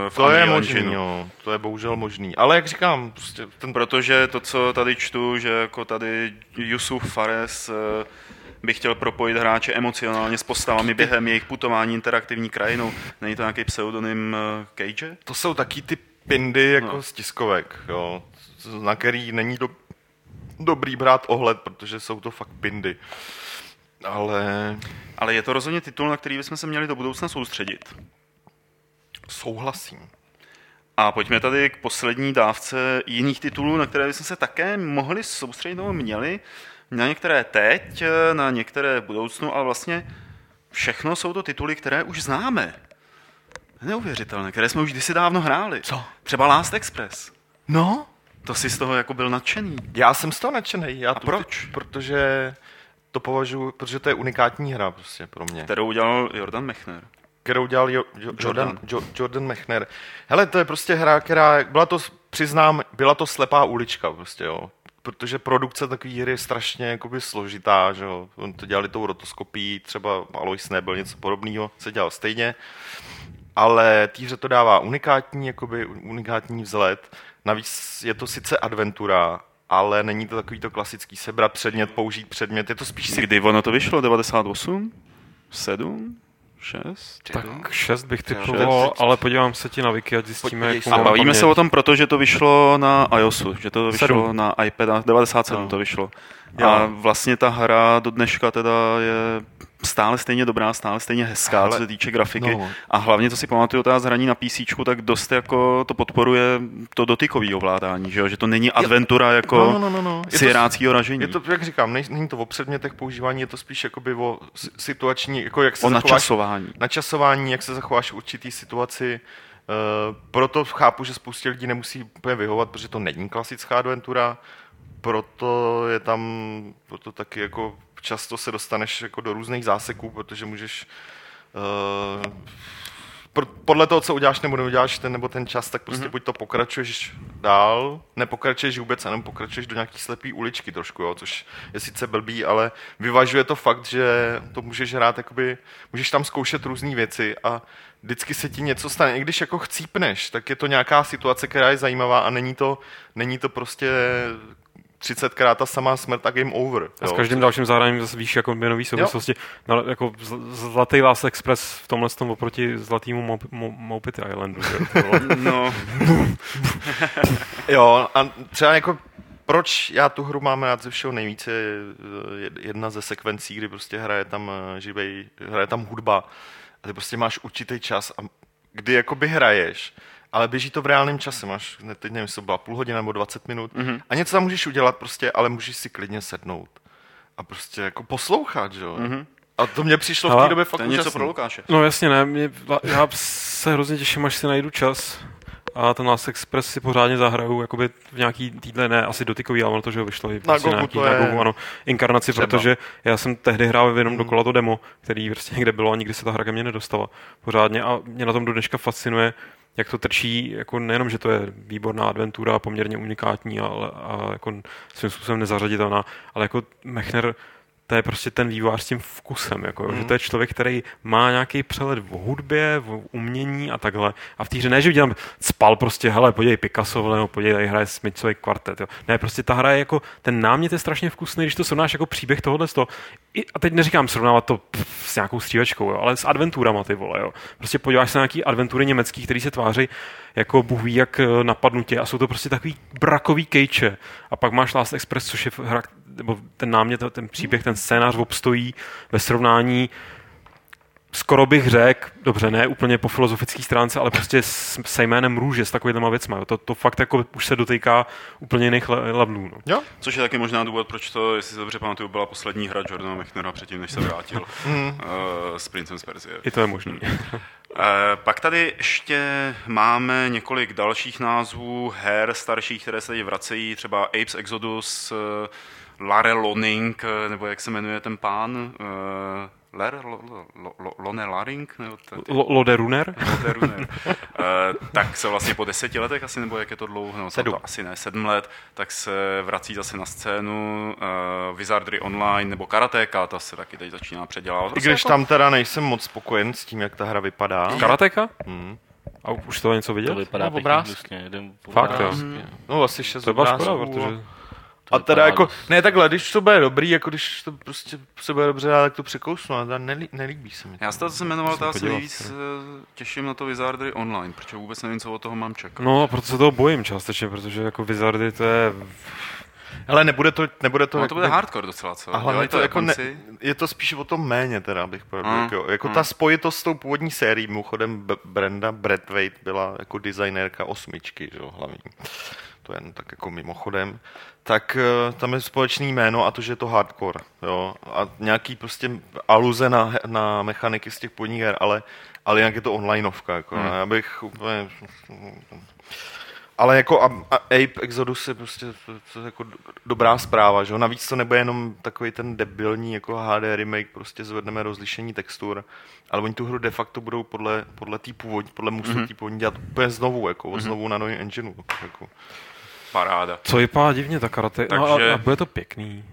V To je možný, jo. To je bohužel možný. Ale jak říkám, prostě ten Protože to, co tady čtu, že jako tady Yusuf Fares eh, by chtěl propojit hráče emocionálně s postavami během jejich putování interaktivní krajinou. Není to nějaký pseudonym eh, Cage? To jsou taky ty pindy jako No. no. z tiskovek, jo, na který není do, dobrý brát ohled, protože jsou to fakt pindy. Ale Ale je to rozhodně titul, na který bychom se měli do budoucna soustředit. souhlasím. A pojďme tady k poslední dávce jiných titulů, na které bychom se také mohli soustředit, nebo měli. Na některé teď, na některé v budoucnu, ale vlastně všechno jsou to tituly, které už známe. Neuvěřitelné, které jsme už kdysi dávno hráli. Co? Třeba Last Express. No, To si z toho jako byl nadšený. já jsem z toho nadšenej. Já A tu- proč? Protože to považuji, protože to je unikátní hra prostě pro mě. Kterou udělal Jordan Mechner. kterou dělal jo, jo, Jordan. Jordan, jo, Jordan Mechner. Hele, to je prostě hra, která, byla to, přiznám, byla to slepá ulička prostě, jo. Protože produkce takové hry je strašně jakoby složitá, že jo. On to dělali tou rotoskopií, třeba Alois nebyl něco podobného, se dělal stejně. Ale té hře to dává unikátní, jakoby unikátní vzhled. Navíc je to sice adventura, ale není to takový to klasický sebrat předmět, použít předmět, je to spíš si Kdy ono to vyšlo? 98? 7? 6? Tak šest bych Třeba typoval, ale podívám se ti na wiki, ať zjistíme, Podívej jak. A bavíme paměť. se o tom proto, že to vyšlo na iOSu, že to vyšlo Sedm. na iPad, 97 No. to vyšlo. A vlastně ta hra do dneška teda je stále stejně dobrá, stále stejně hezká, Ale- co se týče grafiky. no. A hlavně, co si pamatuju, teda zhraní na PC, tak dost jako to podporuje to dotykové ovládání, že, jo? že to není adventura jako No, no, no, no. Je to- siráckého ražení. Je to, jak říkám, není to o předmětech používání, je to spíš jakoby o si- situační, jako jak se o zachováš, načasování. načasování, jak se zachováš v určitý situaci. Uh, proto chápu, že spoustě lidí nemusí úplně vyhovat, protože to není klasická adventura. Proto je tam, proto taky jako často se dostaneš jako do různých záseků, protože můžeš uh, pro- podle toho, co uděláš nebo neuděláš ten nebo ten čas, tak prostě mm-hmm. buď to pokračuješ dál, nepokračuješ vůbec, nebo pokračuješ do nějaký slepý uličky trošku, jo, což je sice blbý, ale vyvažuje to fakt, že to můžeš hrát, jakoby, můžeš tam zkoušet různé věci a vždycky se ti něco stane. I když jako chcípneš, tak je to nějaká situace, která je zajímavá a není to, není to prostě 30krát ta samá smrt a game over. A s jo. každým dalším zahráním zase víš jako nový souvislosti. No, jako zl- Zlatý Last Express v tomhle tom oproti Zlatýmu Mo- Mo- Mopity Islandu. že. No, Jo, a třeba jako proč já tu hru mám rád ze všeho nejvíce, je jedna ze sekvencí, kdy prostě hraje tam eh, živej, hraje tam hudba a ty prostě máš určitý čas a kdy jakoby hraješ, ale běží to v reálném čase, máš, ne, teď nevím, jestli to byla půl hodina nebo 20 minut mm-hmm. a něco tam můžeš udělat prostě, ale můžeš si klidně sednout a prostě jako poslouchat, že jo. Mm-hmm. A to mě přišlo v Ale té době fakt něco pro Lukáše. No jasně ne, mě, já se hrozně těším, až si najdu čas a ten Last Express si pořádně zahraju jakoby v nějaký týdne, ne asi dotykový, ale ono to, že ho vyšlo i prostě Gogu nějaký, to na je Gogu, ano, inkarnaci, třeba. protože já jsem tehdy hrál jenom Hmm. dokola to demo, který prostě někde bylo a nikdy se ta hra ke mně nedostala pořádně a mě na tom do dneška fascinuje, jak to trčí, jako nejenom, že to je výborná adventura, poměrně unikátní ale, a jako svým způsobem nezařaditelná, ale jako Mechner to je prostě ten vývojář s tím vkusem, jako, mm. že to je člověk, který má nějaký přehled o hudbě, o umění a takhle. A v té hře ne, že by tam spal prostě, hele, podívej Picasso, nebo podívej, tady hraje Smithsový kvartet. Jo. Ne, prostě ta hra je jako, ten námět je strašně vkusný, když to srovnáš jako příběh tohohle z toho. I, a teď neříkám srovnávat to pff, s nějakou střílečkou, jo, ale s adventurama, ty vole, jo. Prostě podíváš se na nějaký adventury německý, který se tváří jako Bůh ví, jak eh, napadnutě a jsou to prostě takový brakový kejče. A pak máš Last Express, což je hra, nebo ten námět, ten příběh, ten scénář obstojí ve srovnání skoro bych řekl, dobře, ne úplně po filozofické stránce, ale prostě s, se jménem růže, s takovýma věcma. Jo. To, to fakt jako už se dotýká úplně jiných le- levelů. No. Jo? Což je taky možná důvod, proč to, jestli si dobře pamatuju, byla poslední hra Jordana Mechnera předtím, než se vrátil uh, s Princem z Perzie. I to je možný. Eh, Pak tady ještě máme několik dalších názvů her starších, které se tady vracejí, třeba Apes Exodus, eh, Lare Loning, eh, nebo jak se jmenuje ten pán, Ler, lo, lo, lo, lo, Lone Laring, nebo to, to, Lo- Lode Runner? to je Runner. Eh, tak se vlastně po deseti letech asi, nebo jak je to dlouho, no, to, Sedm. to asi ne, sedm let, tak se vrací zase na scénu uh, Wizardry Online nebo Karateka, ta se taky teď začíná předělávat. I Prostě když jako- tam teda nejsem moc spokojen s tím, jak ta hra vypadá. Karateka? Hmm. A už to něco To vidět? vypadá No, pěkně jeden Fakt, jo. No asi šest To obrázků protože A To teda jako, ne takhle, když to bude dobrý, jako když to prostě se bude dobře dát, tak to překousnu, ale nelí, nelíbí se mi to. Já toho, co jsem jmenoval, já se nejvíc těším na to Wizardry Online, protože vůbec nevím, co od toho mám čekat. No a proto se toho bojím částečně, protože jako Wizardy to je... Ale nebude to, nebude to, No, to bude hardcore docela, co? A hlavně Dělají to jako ne, je to spíš o tom méně, teda bych pravdu. Mm, Jako, jako mm. ta spojitost s tou původní sérií, mimochodem Brenda Brathwaite byla jako designérka osmičky, že jo, hlavní. To je jen tak jako mimochodem. Tak eh, tam je společný jméno a to, že je to hardcore, jo. A nějaký prostě aluze na, na mechaniky z těch původních her, ale, ale jinak je to onlineovka, jako. Hmm. Já bych úplně... Ale jako a, a Ape Exodus je prostě to, to je jako dobrá zpráva, že jo? Navíc to nebude jenom takový ten debilní jako HD remake, prostě zvedneme rozlišení textur, ale oni tu hru de facto budou podle, podle té původní, podle mustu Mhm. mm-hmm. původní dělat úplně znovu, jako od znovu na novém engineu. Jako. Paráda. Co vypadá divně, ta karate. No Takže- a, a, bude to pěkný.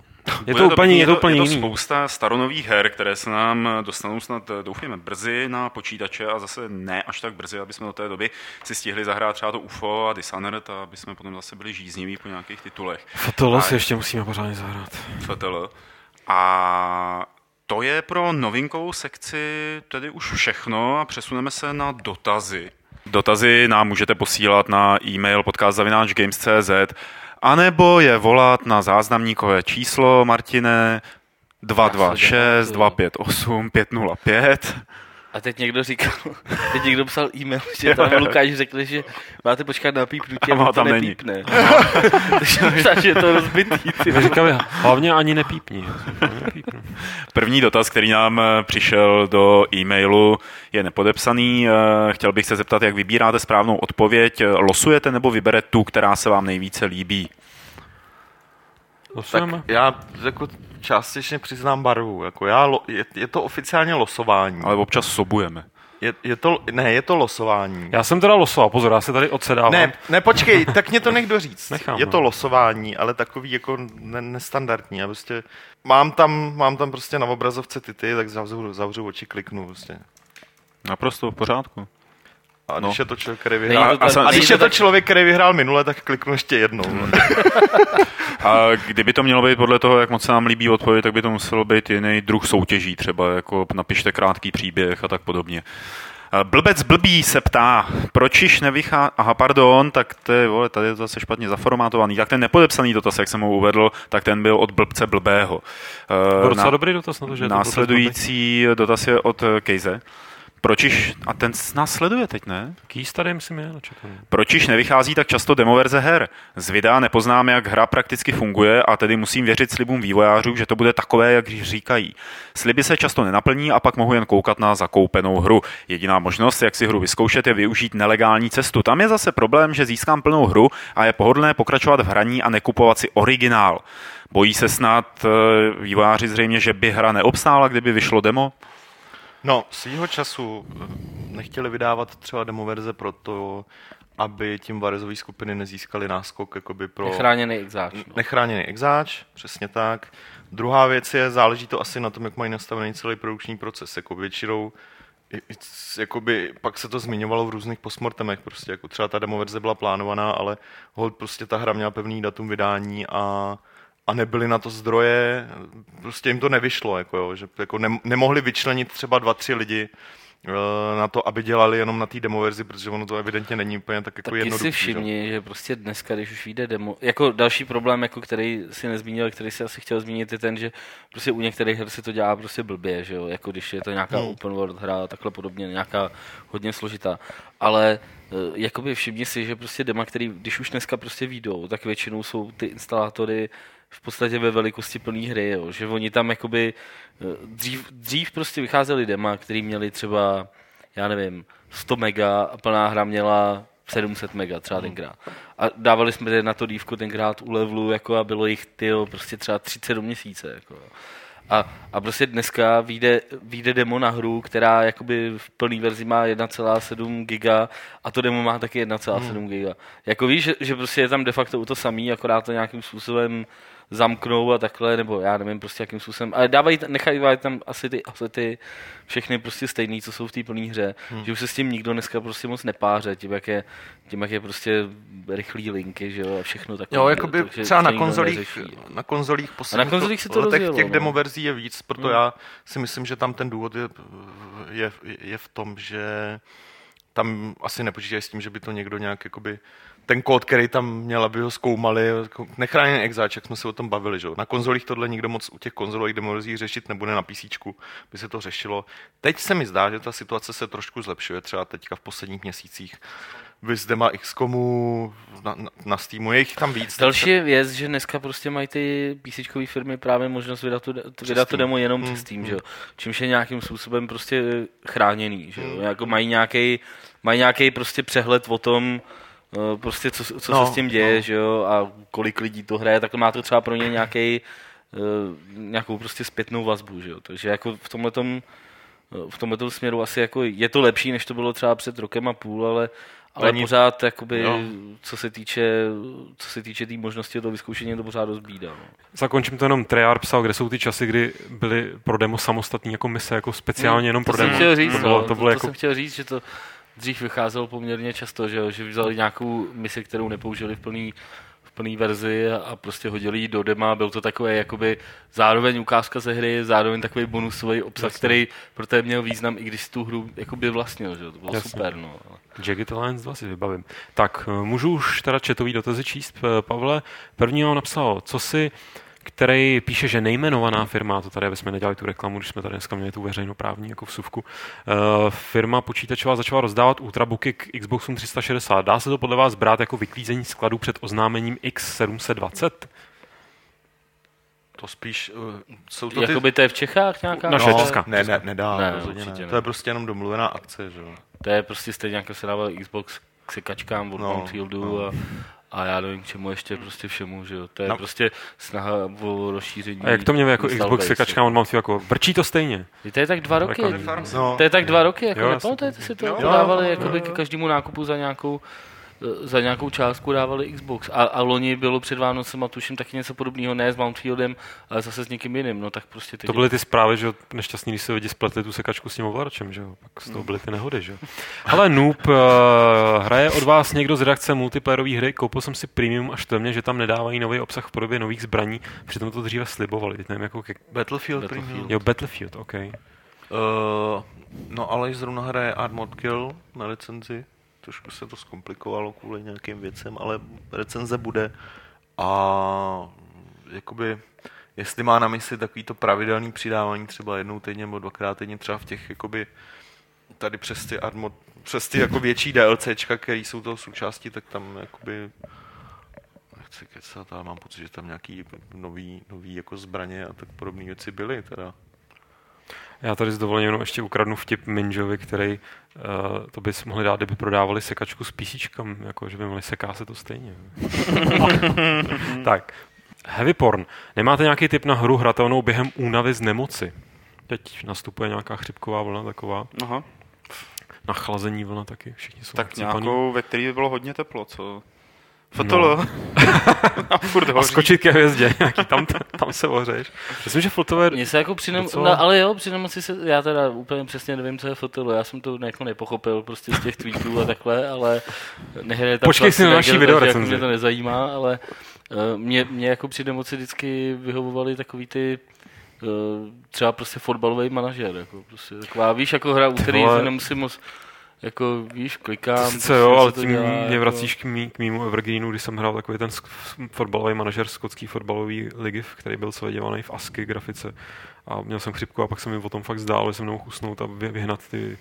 Je to úplně, je to úplně je to jiný. spousta staronových her, které se nám dostanou snad, doufujeme, brzy na počítače a zase ne až tak brzy, aby jsme do té doby si stihli zahrát třeba to UFO a Dishonored a aby jsme potom zase byli žízniví po nějakých titulech. FTL A- si ještě musíme pořádně zahrát. FTL. A to je pro novinkovou sekci tedy už všechno a přesuneme se na dotazy. Dotazy nám můžete posílat na e-mail podcast.games.cz anebo je volat na záznamníkové číslo Martine 226 258 505. A teď někdo říkal, teď někdo psal e-mail, že tam Lukáš řekl, že máte počkat na pípnutí A a on tam není. nepípne. Takže možná, že je to rozbitý. Ty. My říkáme, hlavně ani nepípni. Nepípni. První dotaz, který nám eh, přišel do e-mailu, je nepodepsaný. Eh, Chtěl bych se zeptat, jak vybíráte správnou odpověď. Losujete nebo vybere tu, která se vám nejvíce líbí? Tak Losujeme? já jako částečně přiznám barvu. Jako já, lo, je, je, to oficiálně losování. Ale občas sobujeme. Je, je to, ne, je to losování. Já jsem teda losoval, pozor, já se tady odsedávám. Ne, ne, počkej, tak mě to nech doříct. Nechám, je no. to losování, ale takový jako ne, nestandardní. Já prostě mám tam, mám tam prostě na obrazovce ty, tak zavřu, zavřu oči, kliknu prostě. Naprosto v pořádku. A No. když je to člověk, který vyhrál, to a tak- sam- a když není je to tak- člověk, který vyhrál minule, tak kliknu ještě jednou. A kdyby to mělo být podle toho, jak moc se nám líbí odpověď, tak by to muselo být jiný druh soutěží, třeba jako napište krátký příběh a tak podobně. Blbec blbý se ptá, proč již nevychá... Aha, pardon, tak to je, vole, tady je to zase špatně zaformátovaný. Tak ten nepodepsaný dotaz, jak jsem ho uvedl, tak ten byl od blbce blbého. Eh, Byl docela na- dobrý dotaz na to, že to Následující dotaz je od Kejze. Proč již... A ten nás sleduje teď, ne? Keys tady myslím je na chatu. Proč již nevychází tak často demoverze her? Z videa nepoznáme, jak hra prakticky funguje a tedy musím věřit slibům vývojářů, že to bude takové, jak říkají. Sliby se často nenaplní a pak mohu jen koukat na zakoupenou hru. Jediná možnost, jak si hru vyzkoušet, je využít nelegální cestu. Tam je zase problém, že získám plnou hru a je pohodlné pokračovat v hraní a nekupovat si originál. Bojí se snad eh, vývojáři zřejmě, že by hra neobstála, kdyby vyšlo demo? No, svýho času eh, nechtěli vydávat třeba demoverze proto, aby tím varezové skupiny nezískali náskok jakoby pro Nechráněný exáč. No. nechráněný exáč, přesně tak. Druhá věc je, záleží to asi na tom, jak mají nastavený celý produkční proces. Jako většinou jakoby, pak se to zmiňovalo v různých postmortemech, prostě jako třeba ta demoverze byla plánovaná, ale hold prostě ta hra měla pevný datum vydání a, a nebyly na to zdroje, prostě jim to nevyšlo, jako jo, že jako ne, nemohli vyčlenit třeba dva, tři lidi eh, na to, aby dělali jenom na té demoverzi, protože ono to evidentně není úplně tak jako Taky si že? všimni, že prostě dneska, když už vyjde demo, jako další problém, jako který si nezmínil, který si asi chtěl zmínit, je ten, že prostě u některých her se to dělá prostě blbě, že jo, jako když je to nějaká Hmm. open world hra, takhle podobně, nějaká hodně složitá, ale eh, jakoby všimni si, že prostě dema, který, když už dneska prostě výjdou, tak většinou jsou ty instalátory v podstatě ve velikosti plné hry, jo, že oni tam jakoby eh, dřív, dřív prostě vycházeli dema, který měli třeba, já nevím, 100 mega a plná hra měla 700 mega třeba tenkrát. A dávali jsme na to dívku tenkrát u levelu jako a bylo jich tyjo, prostě třeba 30 do měsíce. Jako. A, a prostě dneska vyjde, vyjde demo na hru, která jakoby v plné verzi má 1,7 giga a to demo má taky 1,7 hmm. giga. Jako víš, že, že prostě je tam de facto to samý, akorát to nějakým způsobem zamknou a takhle, nebo já nevím prostě jakým způsobem, ale dávají, nechají tam asi ty asety všechny prostě stejný, co jsou v té plné hře, hmm. že už se s tím nikdo dneska prostě moc nepáře, tím jak je, tím jak je prostě rychlý linky, že jo, a všechno takové. Jo, jakoby takže třeba na konzolích, neřeší. na konzolích posledních konzolích se to letech rozjelo, těch no. demoverzí je víc, proto Hmm. já si myslím, že tam ten důvod je, je, je v tom, že tam asi nepočítají s tím, že by to někdo nějak jakoby ten kód, který tam měl, aby ho zkoumali, jako nechráněný exáč, jak jsme se o tom bavili. Že? Na konzolích tohle nikdo moc u těch konzolových demozí řešit nebude na PC, by se to řešilo. Teď se mi zdá, že ta situace se trošku zlepšuje, třeba teďka v posledních měsících. Vy Dema XCOMu na, na, na Steamu, je jich tam víc. Další věc, že dneska prostě mají ty PC firmy právě možnost vydat to, vydat to demo jenom hmm. přes Steam, že jo? čímž je nějakým způsobem prostě chráněný, že jo? Hmm. Jako mají nějaký mají nějaký prostě přehled o tom, prostě co, co no, se s tím děje, no. že jo, a kolik lidí to hraje, tak má to třeba pro ně nějaký uh, nějakou prostě zpětnou vazbu, že jo. Takže jako v tomhle eh, v tomhle směru asi jako je to lepší, než to bylo třeba před rokem a půl, ale ale Ani... pořád, jakoby, jo. co se týče co se týče té tý možnosti toho vyzkoušení, to pořád dost bída. No. Zakončím to jenom, Treyarch psal, kde jsou ty časy, kdy byly pro demo samostatní jako mise, jako speciálně jenom pro to demo. Chtěl říct, to, bylo, no, to, bylo to, jako... to jsem chtěl říct, že to dřív vycházelo poměrně často, že, že vzali nějakou misi, kterou nepoužili v plný, v plný verzi a, prostě hodili ji do dema. Byl to takový jakoby zároveň ukázka ze hry, zároveň takový bonusový obsah, Jasně. který pro té měl význam, i když tu hru jakoby vlastnil, že to bylo Jasně. super. No. Jagged Alliance 2 si vybavím. Tak, eh, můžu už teda četový dotazy číst, eh, Pavle. První ho napsal, co si který píše, že nejmenovaná firma, to tady, aby jsme nedělali tu reklamu, když jsme tady dneska měli tu veřejnoprávní jako vsuvku, uh, firma počítačová začala rozdávat ultrabooky k Xboxům 360. Dá se to podle vás brát jako vyklízení skladu před oznámením X720? To spíš uh, jsou to ty... Jakoby to je v Čechách nějaká? Naše no, Česká. Ne, ne, nedá, ne, ne. ne. To je prostě jenom domluvená akce, že To je prostě stejně jako se dával Xbox k sekačkám od no, no. a a já nevím, k čemu ještě prostě všemu, že jo. To je no. prostě snaha o rozšíření. A jak to mě jako Xbox sekačka on mám jako, vrčí to stejně. To je tak dva roky. No. To je tak dva roky, jako nepamatujete si to? Jo, dávali jako by ke každému nákupu za nějakou za nějakou částku dávali Xbox. A, a loni bylo před Vánocem a tuším taky něco podobného, ne s Mountfieldem, ale zase s někým jiným. No tak prostě teď to byly ty zprávy, že nešťastní, když se lidi spletli tu sekačku s tím ovladačem, že jo. Pak z toho byly ty nehody, že jo. Ale Noob, uh, hraje od vás někdo z redakce multiplayerové hry, koupil jsem si premium až to mě, že tam nedávají nový obsah v podobě nových zbraní, přitom to dříve slibovali. Teď nevím, jako ke... Battlefield, Battlefield premium. Jo, Battlefield, OK. Uh, no ale zrovna hraje Armored Kill na licenci trošku se to zkomplikovalo kvůli nějakým věcem, ale recenze bude a jakoby jestli má na mysli takovýto pravidelný přidávání třeba jednou týdně nebo dvakrát týdně třeba v těch jakoby tady přes ty Armod, přes ty jako větší DLCčka, které jsou toho součástí, tak tam jakoby nechci kecat, ale mám pocit, že tam nějaký nový, nový jako zbraně a tak podobné věci byly teda. Já tady s dovolením ještě ukradnu vtip Minjovi, který uh, to bys mohli dát, kdyby prodávali sekačku s písíčkem, jako že by mohli seká se to stejně. tak, heavy porn. Nemáte nějaký typ na hru hratelnou během únavy z nemoci? Teď nastupuje nějaká chřipková vlna taková. Aha. Nachlazení vlna taky, všichni jsou Tak nějakou, ve které by bylo hodně teplo, co? Fotolo. No. a furt A skočit ke hvězdě, nějaký, tam, tam se ohřeješ. Myslím, že fotové... Mně se jako při nem... docela... no, ale jo, při nemoci se, já teda úplně přesně nevím, co je fotolo, já jsem to jako nepochopil prostě z těch tweetů a takhle, ale nehraje tam Počkej si na naší video jako mě to nezajímá, ale uh, mě, mě jako při nemoci vždycky vyhovovali takový ty uh, třeba prostě fotbalový manažer, jako prostě taková, víš, jako hra, u který nemusím moc jako víš, klikám. Co jo, ale tím dělá, mě jako... vracíš k, mý, k mýmu Evergreenu, kdy jsem hrál takový ten fotbalový manažer skotský fotbalový ligy, který byl celý dělaný v ASCII grafice. A měl jsem chřipku a pak se mi o tom fakt zdálo, že jsem nemohl usnout a vyhnat ty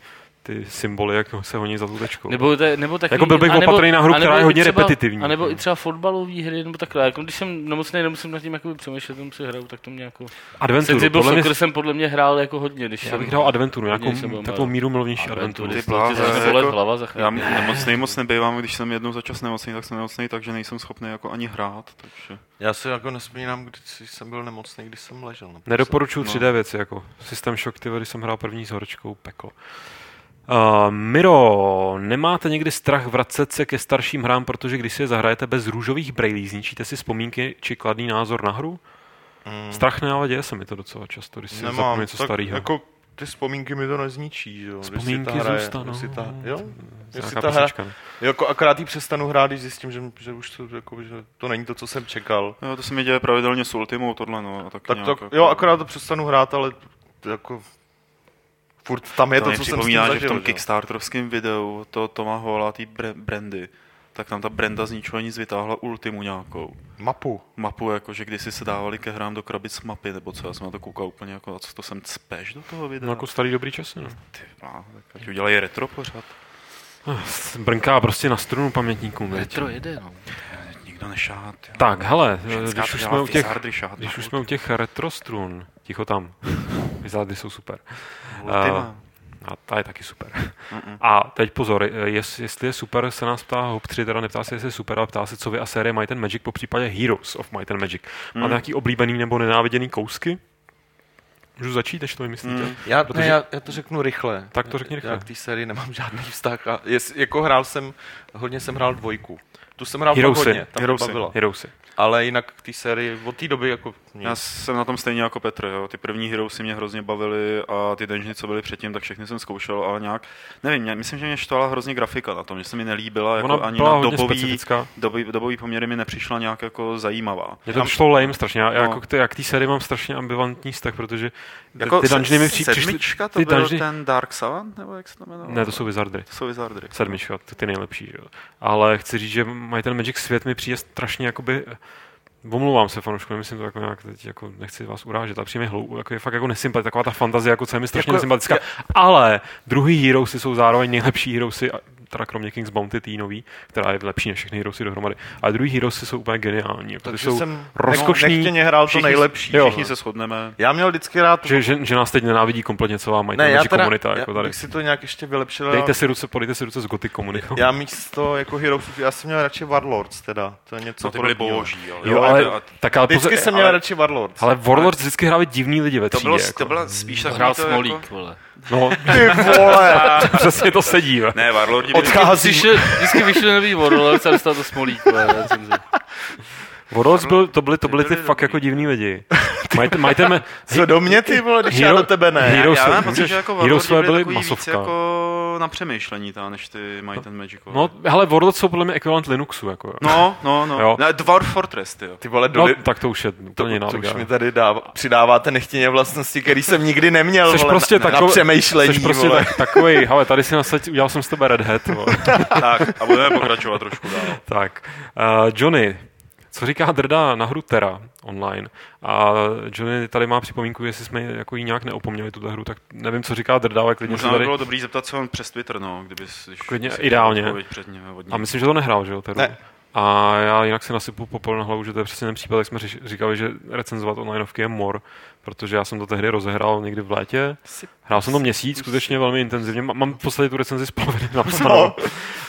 ty symboly, jak se honí za tu tečkou. Nebo, te, nebo takový, jako byl bych opatrný na hru, která je hodně třeba, repetitivní. A nebo i třeba fotbalové hry, nebo takhle. Jako když jsem nemocný, nemusím nad tím jakoby přemýšlet, tomu si hraju, tak to mě jako... Adventuru. Sensible podle mě... jsem podle mě hrál jako hodně. Když já bych hrál Adventuru, nějakou takovou míru milovnější Adventuru. Ty jako, hlava já nemocný moc nebývám, když jsem jednou za čas nemocný, tak jsem nemocný, takže nejsem schopný jako ani hrát. Takže... Já si jako nespomínám, když jsem byl nemocný, když jsem ležel. Nedoporučuju 3D no. věci, jako System Shock, ty, když jsem hrál první s horečkou, peklo. Uh, Miro, nemáte někdy strach vracet se ke starším hrám, protože když si je zahrajete bez růžových brailí, zničíte si vzpomínky či kladný názor na hru? Mm. Strach ne, ale děje se mi to docela často, když si Nemám, zapomínám něco starého. Jako ty vzpomínky mi to nezničí, že jo? Vzpomínky hraje, zůstanou. ta, jo? Jestli ta hra, jako akorát jí přestanu hrát, když zjistím, že, že už to, jako, že to není to, co jsem čekal. Jo, to se mi děje pravidelně s Ultimou, tohle, no. A tak to, jako... jo, akorát to přestanu hrát, ale jako furt tam je to, to, co jsem s tím připomíná, že v zažil. tom kickstarterovském videu to Toma Hola, bre- Brandy, tak tam ta Brenda z ničeho nic vytáhla ultimu nějakou. Mapu. Mapu, jako že kdysi se dávali ke hrám do krabic mapy, nebo co, já jsem na to koukal úplně jako, a co to sem cpeš do toho videa? No jako starý dobrý časy, no. Ty, no, tak ať udělají retro pořád. Brnká prostě na strunu pamětníkům. Retro jede, no. Nikdo nešát. jo. Tak, hele, Ženská když už, jsme u těch, šát když už jsme u těch retro strun, ticho tam, Wizardy jsou super. Ultima. A ta je taky super. A teď pozor, jest, jestli je super, se nás ptá Hop 3, teda neptá se, jestli je super, ale ptá se, co vy a série Might and Magic, po případě Heroes of Might and Magic. Máte Hmm. nějaký oblíbený nebo nenáviděný kousky? Můžu začít, než to vymyslíte? Hmm. Já, Protože- ne, já, já to řeknu rychle. Tak to řekni rychle. Já k té sérii nemám žádný vztah. A jest, jako hrál jsem, hodně jsem hrál dvojku. Tu jsem hrál Heroesy. hodně, ta mě Heroesy. bavila. Heroesy. Ale jinak k té sérii od té doby jako... Já jsem na tom stejně jako Petr, jo. Ty první Heroesy mě hrozně bavily a ty dungeony, co byly předtím, tak všechny jsem zkoušel, ale nějak, nevím, mě, myslím, že mě štvala hrozně grafika na tom, že se mi nelíbila, jako Ona ani byla na hodně dobový, dobový, dobový poměry mi nepřišla nějak jako zajímavá. Mě to šlo lame strašně. Já, No. jako k té, jak té sérii mám strašně ambivalentní vztah, protože Jako ty dungeony mi přišly... sedmička to ty byl dungeony- ten Dark Savant, nebo jak se to jmenovalo? Ne, to jsou Wizardry. To jsou Wizardry. Sedmička, ty, ty nejlepší. Jo. Ale chci říct, že mají ten Magic svět mi přijde strašně jakoby Omlouvám se fanoušku, nemyslím to jako nějak, teď jako nechci vás urážet, ale přijde mi hlou, jako je fakt jako nesympatie, taková ta fantazie, jako co je mi strašně Jako- nesympatická. Ale druhý Heroesy jsou zároveň nejlepší Heroesy, a- teda kromě King's Bounty, tý nový, která je lepší než všechny Heroesy dohromady. Ale druhý Heroesy jsou úplně geniální. Jako ty Takže jsou jsem rozkošný, nechtěně hrál to Všichni, nejlepší. Jo. všichni se shodneme. Já měl vždycky rád... že, že, že, nás teď nenávidí kompletně celá Might ne, já teda, komunita. já Jako tady. bych si to nějak ještě vylepšil. Dejte si ruce, podejte si ruce s Gothic komunitou. Já místo jako Heroes, já jsem měl radši Warlords teda. To je něco No, ty byly boží, ale, Jo, ale, tak ale Vždycky pozor, jsem měl ale- radši Warlords. ale Warlords vždycky hráli divní lidi ve to, třídě. bylo, jako. to byla spíš takový Hrál to Smolík, Jako, vole. No, Ty vole! přesně to sedí. jo. ne, Warlordi Odchází. Vždycky, vždycky vyšel nový Warlords a dostal to Smolík, vole. Warlords byl, to byly, to byly ty byli fakt dobrý. jako divní lidi. Majte, majte me, Co do mě ty vole, když já Hero- do tebe ne. Hero- já, já mám pocit, že jako byli byly takový víc masovka. jako na přemýšlení ta, než ty Might and Magic. no, hele, Warlords jsou podle mě ekvivalent Linuxu. Jako. no, no, no. Jo. Dwarf Fortress, ty jo. Ty vole, do no, tak to už je to, úplně jiná to už mi tady dává, přidáváte nechtěně vlastnosti, který jsem nikdy neměl, Jsi vole, prostě na, na takový, přemýšlení, jsi prostě vole. tak, takový, hele, tady si nasaď, udělal jsem z tebe Red Hat. vole. tak, a budeme pokračovat trošku dál. tak, uh, Johnny, co říká Drda na hru Terra online? A Johnny tady má připomínku, jestli jsme jako jí nějak neopomněli tuto hru, tak nevím, co říká Drda, ale klidně Možná by tady... bylo dobrý zeptat se on přes Twitter, no, kdyby když Klidně, si ideálně. Před ně, A myslím, že to nehrál, že jo, Teru? Ne. A já jinak si nasypu popel na hlavu, že to je přesně ten případ, jak jsme říkali, že recenzovat onlineovky je mor, protože já jsem to tehdy rozehrál někdy v létě. Hrál jsem to měsíc, skutečně velmi intenzivně. Má- Mám v podstatě tu recenzi z poloviny napsanou, No.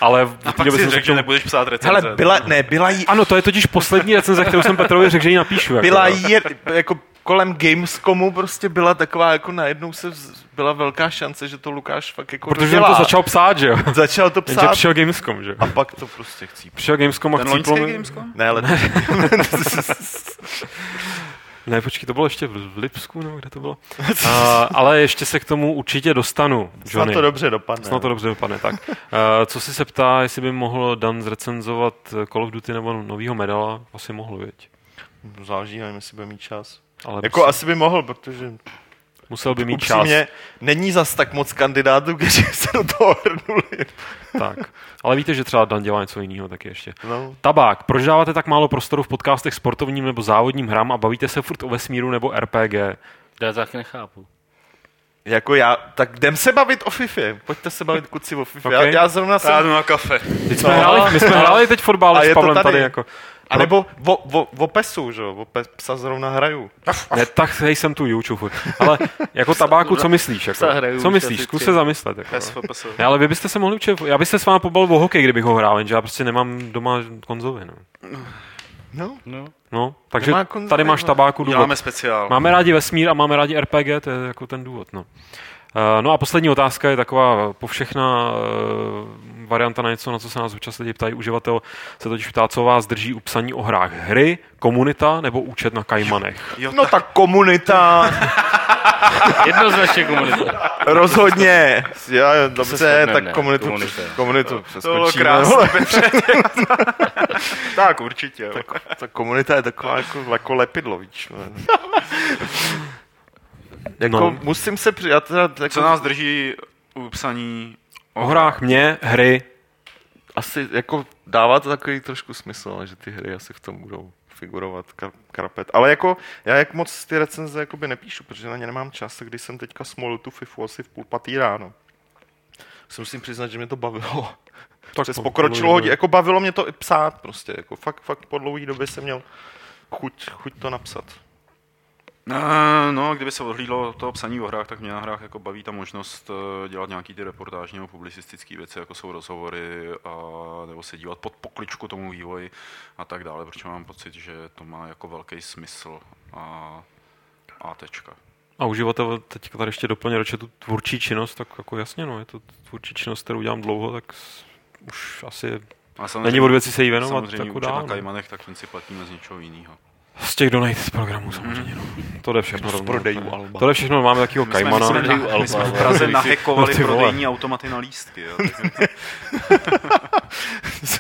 ale v A pak si řekl, že tomu... nebudeš psát recenze. Hele, byla, ne, byla jí, Ano, to je totiž poslední recenze, kterou jsem Petrovi řekl, že ji napíšu. Jako, byla jí, jako kolem Gamescomu prostě byla taková, jako najednou se vz- byla velká šance, že to Lukáš fakt jako Protože jsem dodělá. to začal psát, že jo? začal to Jenže psát přišel Gamescom, že jo? a pak to prostě chcí. Přišel Gamescom a Ten chcíplo loňský Gamescom? Ne, ale Ne, počkej, to bylo ještě v Lipsku, nebo kde to bylo? A, ale ještě se k tomu určitě dostanu, snad Johnny. to dobře dopadne. Snad to dobře dopadne, tak. Uh, co si se ptá, jestli by mohl Dan zrecenzovat Call of Duty nebo novýho medala? Asi mohl, věď. Záleží, nevím, jestli bude mít čas. Ale Jako musel, asi by mohl, protože musel by mít čas. upřímně není zas tak moc kandidátů, kteří se do toho hrnuli. Tak. Ale víte, že třeba Dan dělá něco jiného taky ještě. No. Tabák. Proč dáváte tak málo prostoru v podcastech sportovním nebo závodním hrám a bavíte se furt o vesmíru nebo RPG? Já to taky nechápu. Jako já, tak jdem se bavit o FIFA. Pojďte se bavit kuci o FIFA. Okay. Já, já zrovna jsem... Já jdu na kafe. Teď jsme No. hráli, my jsme hráli teď fotbal A s je to Pavlem tady. tady. jako. A nebo o, o, o PESu, že jo? O PES, psa zrovna hraju. Ne, tak hej, jsem tu YouTube. Ale jako tabáku, co myslíš? Jako? Co myslíš? Zkus se zamyslet. Jako. Pes, pes. Ne, ale vy byste se mohli učit, já bych se s vámi pobal o hokej, kdybych ho hrál, jenže já prostě nemám doma konzoli. No, No. No. no takže tady máš no. tabáku důvod. Děláme speciál. Máme rádi vesmír a máme rádi RPG, to je jako ten důvod. No. Uh, no a poslední otázka je taková povšechná uh, varianta na něco, na co se nás občas lidi ptají. Uživatel se totiž ptá, co vás drží u psaní o hrách. Hry, komunita nebo účet na Kajmanech? Jo, No tak komunita, Jednoznačně komunita. rozhodně. Já, dobře, shodneme, tak ne, komunitu, komunita. komunitu, komunitu to bylo krásné. tak, určitě. Jo. Ta komunita je taková jako, jako lepidlo, víš. Jako No. musím se při... Já teda, jako, Co nás drží u psaní O hrách mě, hry, Asi jako dává to takový trošku smysl, že ty hry asi v tom budou figurovat kar- karpet. Ale jako já jak moc ty recenze jakoby nepíšu, protože na ně nemám čas, když jsem teďka smolil tu FIFU asi v půl patý ráno. Se musím přiznat, že mě to bavilo. Tak Přes po- pokročilo po- hodně. Jako bavilo mě to i psát prostě. Jako fakt, fakt po dlouhé době jsem měl chuť, chuť to napsat. Eh, No, kdyby se odhlídlo toho psaní o hrách, tak mě na hrách jako baví ta možnost eh, dělat nějaký ty reportážní nebo publicistické věci, jako jsou rozhovory, a, nebo se dívat pod pokličku tomu vývoji a tak dále, protože mám pocit, že to má jako velký smysl a, a tečka. A uživatel teď tady ještě doplně do tu tvůrčí činnost, tak jako jasně, no, je to tvůrčí činnost, kterou dělám dlouho, tak už asi Ale není od věci se jí věnovat, samozřejmě účet dál. na no. Kajmanech, tak ten si platíme z něčeho jiného. Z těch donate programů samozřejmě, no. To jde všechno Z prodejů To- Alba. To jde všechno, máme takového My jsme, my Kajmana. jsme, Alba, my jsme v Praze No nahekovali vole. prodejní automaty na lístky. Jo.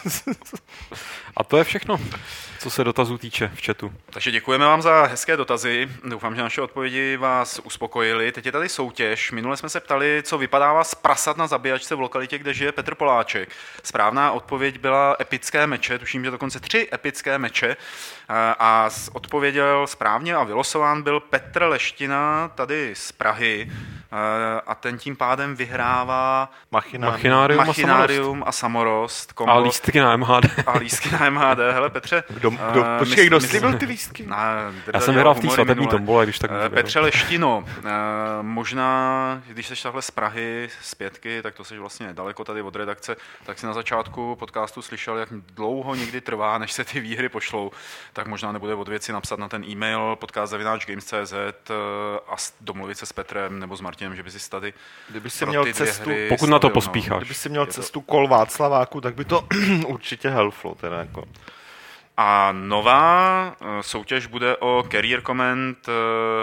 A to je všechno, co se dotazů týče v chatu. Takže děkujeme vám za hezké dotazy. Doufám, že naše odpovědi vás uspokojily. Teď je tady soutěž. Minule jsme se ptali, co vypadává z prasat na zabíjačce v lokalitě, kde žije Petr Poláček. Správná odpověď byla epické meče, tuším, že dokonce tři epické meče. A- odpověděl správně a vylosován byl Petr Leština tady z Prahy. A- ten tím pádem vyhrává Machinár. Machinárium a samorost. Machinárium a samorost. kombo- A lístky na MHD. a lístky na MHD. Hele, Petře. Kdo, kdo, počkej, kdo slíbil ty lístky? Ne, Já jsem vyhrál v té svatební tombole, když tak můžu Petře Leštino, eh, možná, když jsi takhle z Prahy, z Pětky, tak to jsi vlastně nedaleko tady od redakce, tak si na začátku podcastu slyšel, jak dlouho někdy trvá, než se ty výhry pošlou, tak možná nebude od věci napsat na ten e-mail podcast.games.cz a domluvit se s Petrem nebo s Martinem, že by si tady Kdyby si měl cestu, Pokud na to stavil, pospícháš. kdyby si měl cestu kol Václaváku, tak by to určitě helflo. Teda jako. A nová eh, soutěž bude o Career Comment eh,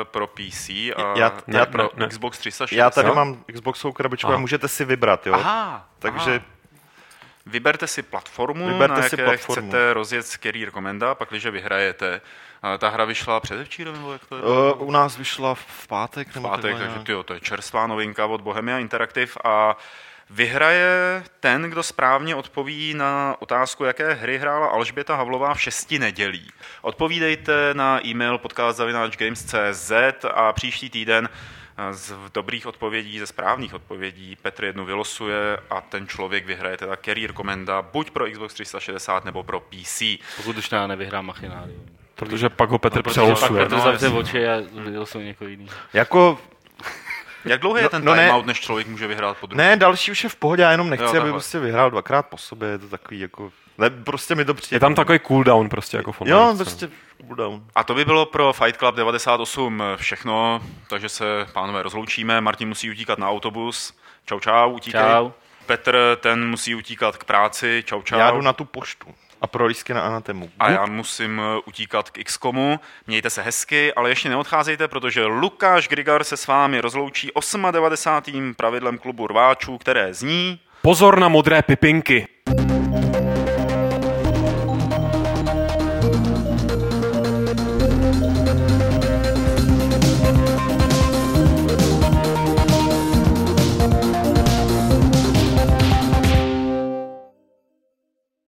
pro PC a Já- ne, já- pro ne, ne. Xbox 360. Já tady mám Xboxovou krabičku a Aha. můžete si vybrat, jo? Aha, Takže aha. Vyberte si platformu, Vyberte na si jaké platformu. chcete rozjet Career Commenda, pak když vyhrajete. A ta hra vyšla předevčírem, nebo jak to je? uh, u nás vyšla v pátek. v pátek, takže tyjo, to je čerstvá novinka od Bohemia Interactive a vyhraje ten, kdo správně odpoví na otázku, jaké hry hrála Alžběta Havlová v šesti nedělí. Odpovídejte na e-mail podcast.games.cz a příští týden eh, z dobrých odpovědí, ze správných odpovědí Petr jednu vylosuje a ten člověk vyhraje teda Career Komenda buď pro Xbox 360 nebo pro PC. Pokud už já nevyhrám Machinárium. Protože pak ho Petr Protože pak přelosuje. Petr no, zavře oči a vylosuje někoho jiný. Jako, Jak dlouho je No- ten no ne. timeout, než člověk může vyhrát po druhé? ne, další už je v pohodě, já jenom nechci, Jo, aby prostě vyhrál dvakrát po sobě, je to takový jako, ne, prostě mi to přijde. Je tam takový cooldown prostě jako v Jo, prostě cooldown. A to by bylo pro Fight Club 98 všechno, takže se, pánové, rozloučíme. Martin musí utíkat na autobus. Čau, čau, utíkej. Čau. Petr, ten musí utíkat k práci. Čau, čau. Já jdu na tu poštu a pro lístky na Anatemu. A já musím eh, utíkat k XCOMu. Mějte se hezky, ale ještě neodcházejte, protože Lukáš Grigar se s vámi rozloučí 98. pravidlem klubu rváčů, které zní... Pozor na modré pipinky.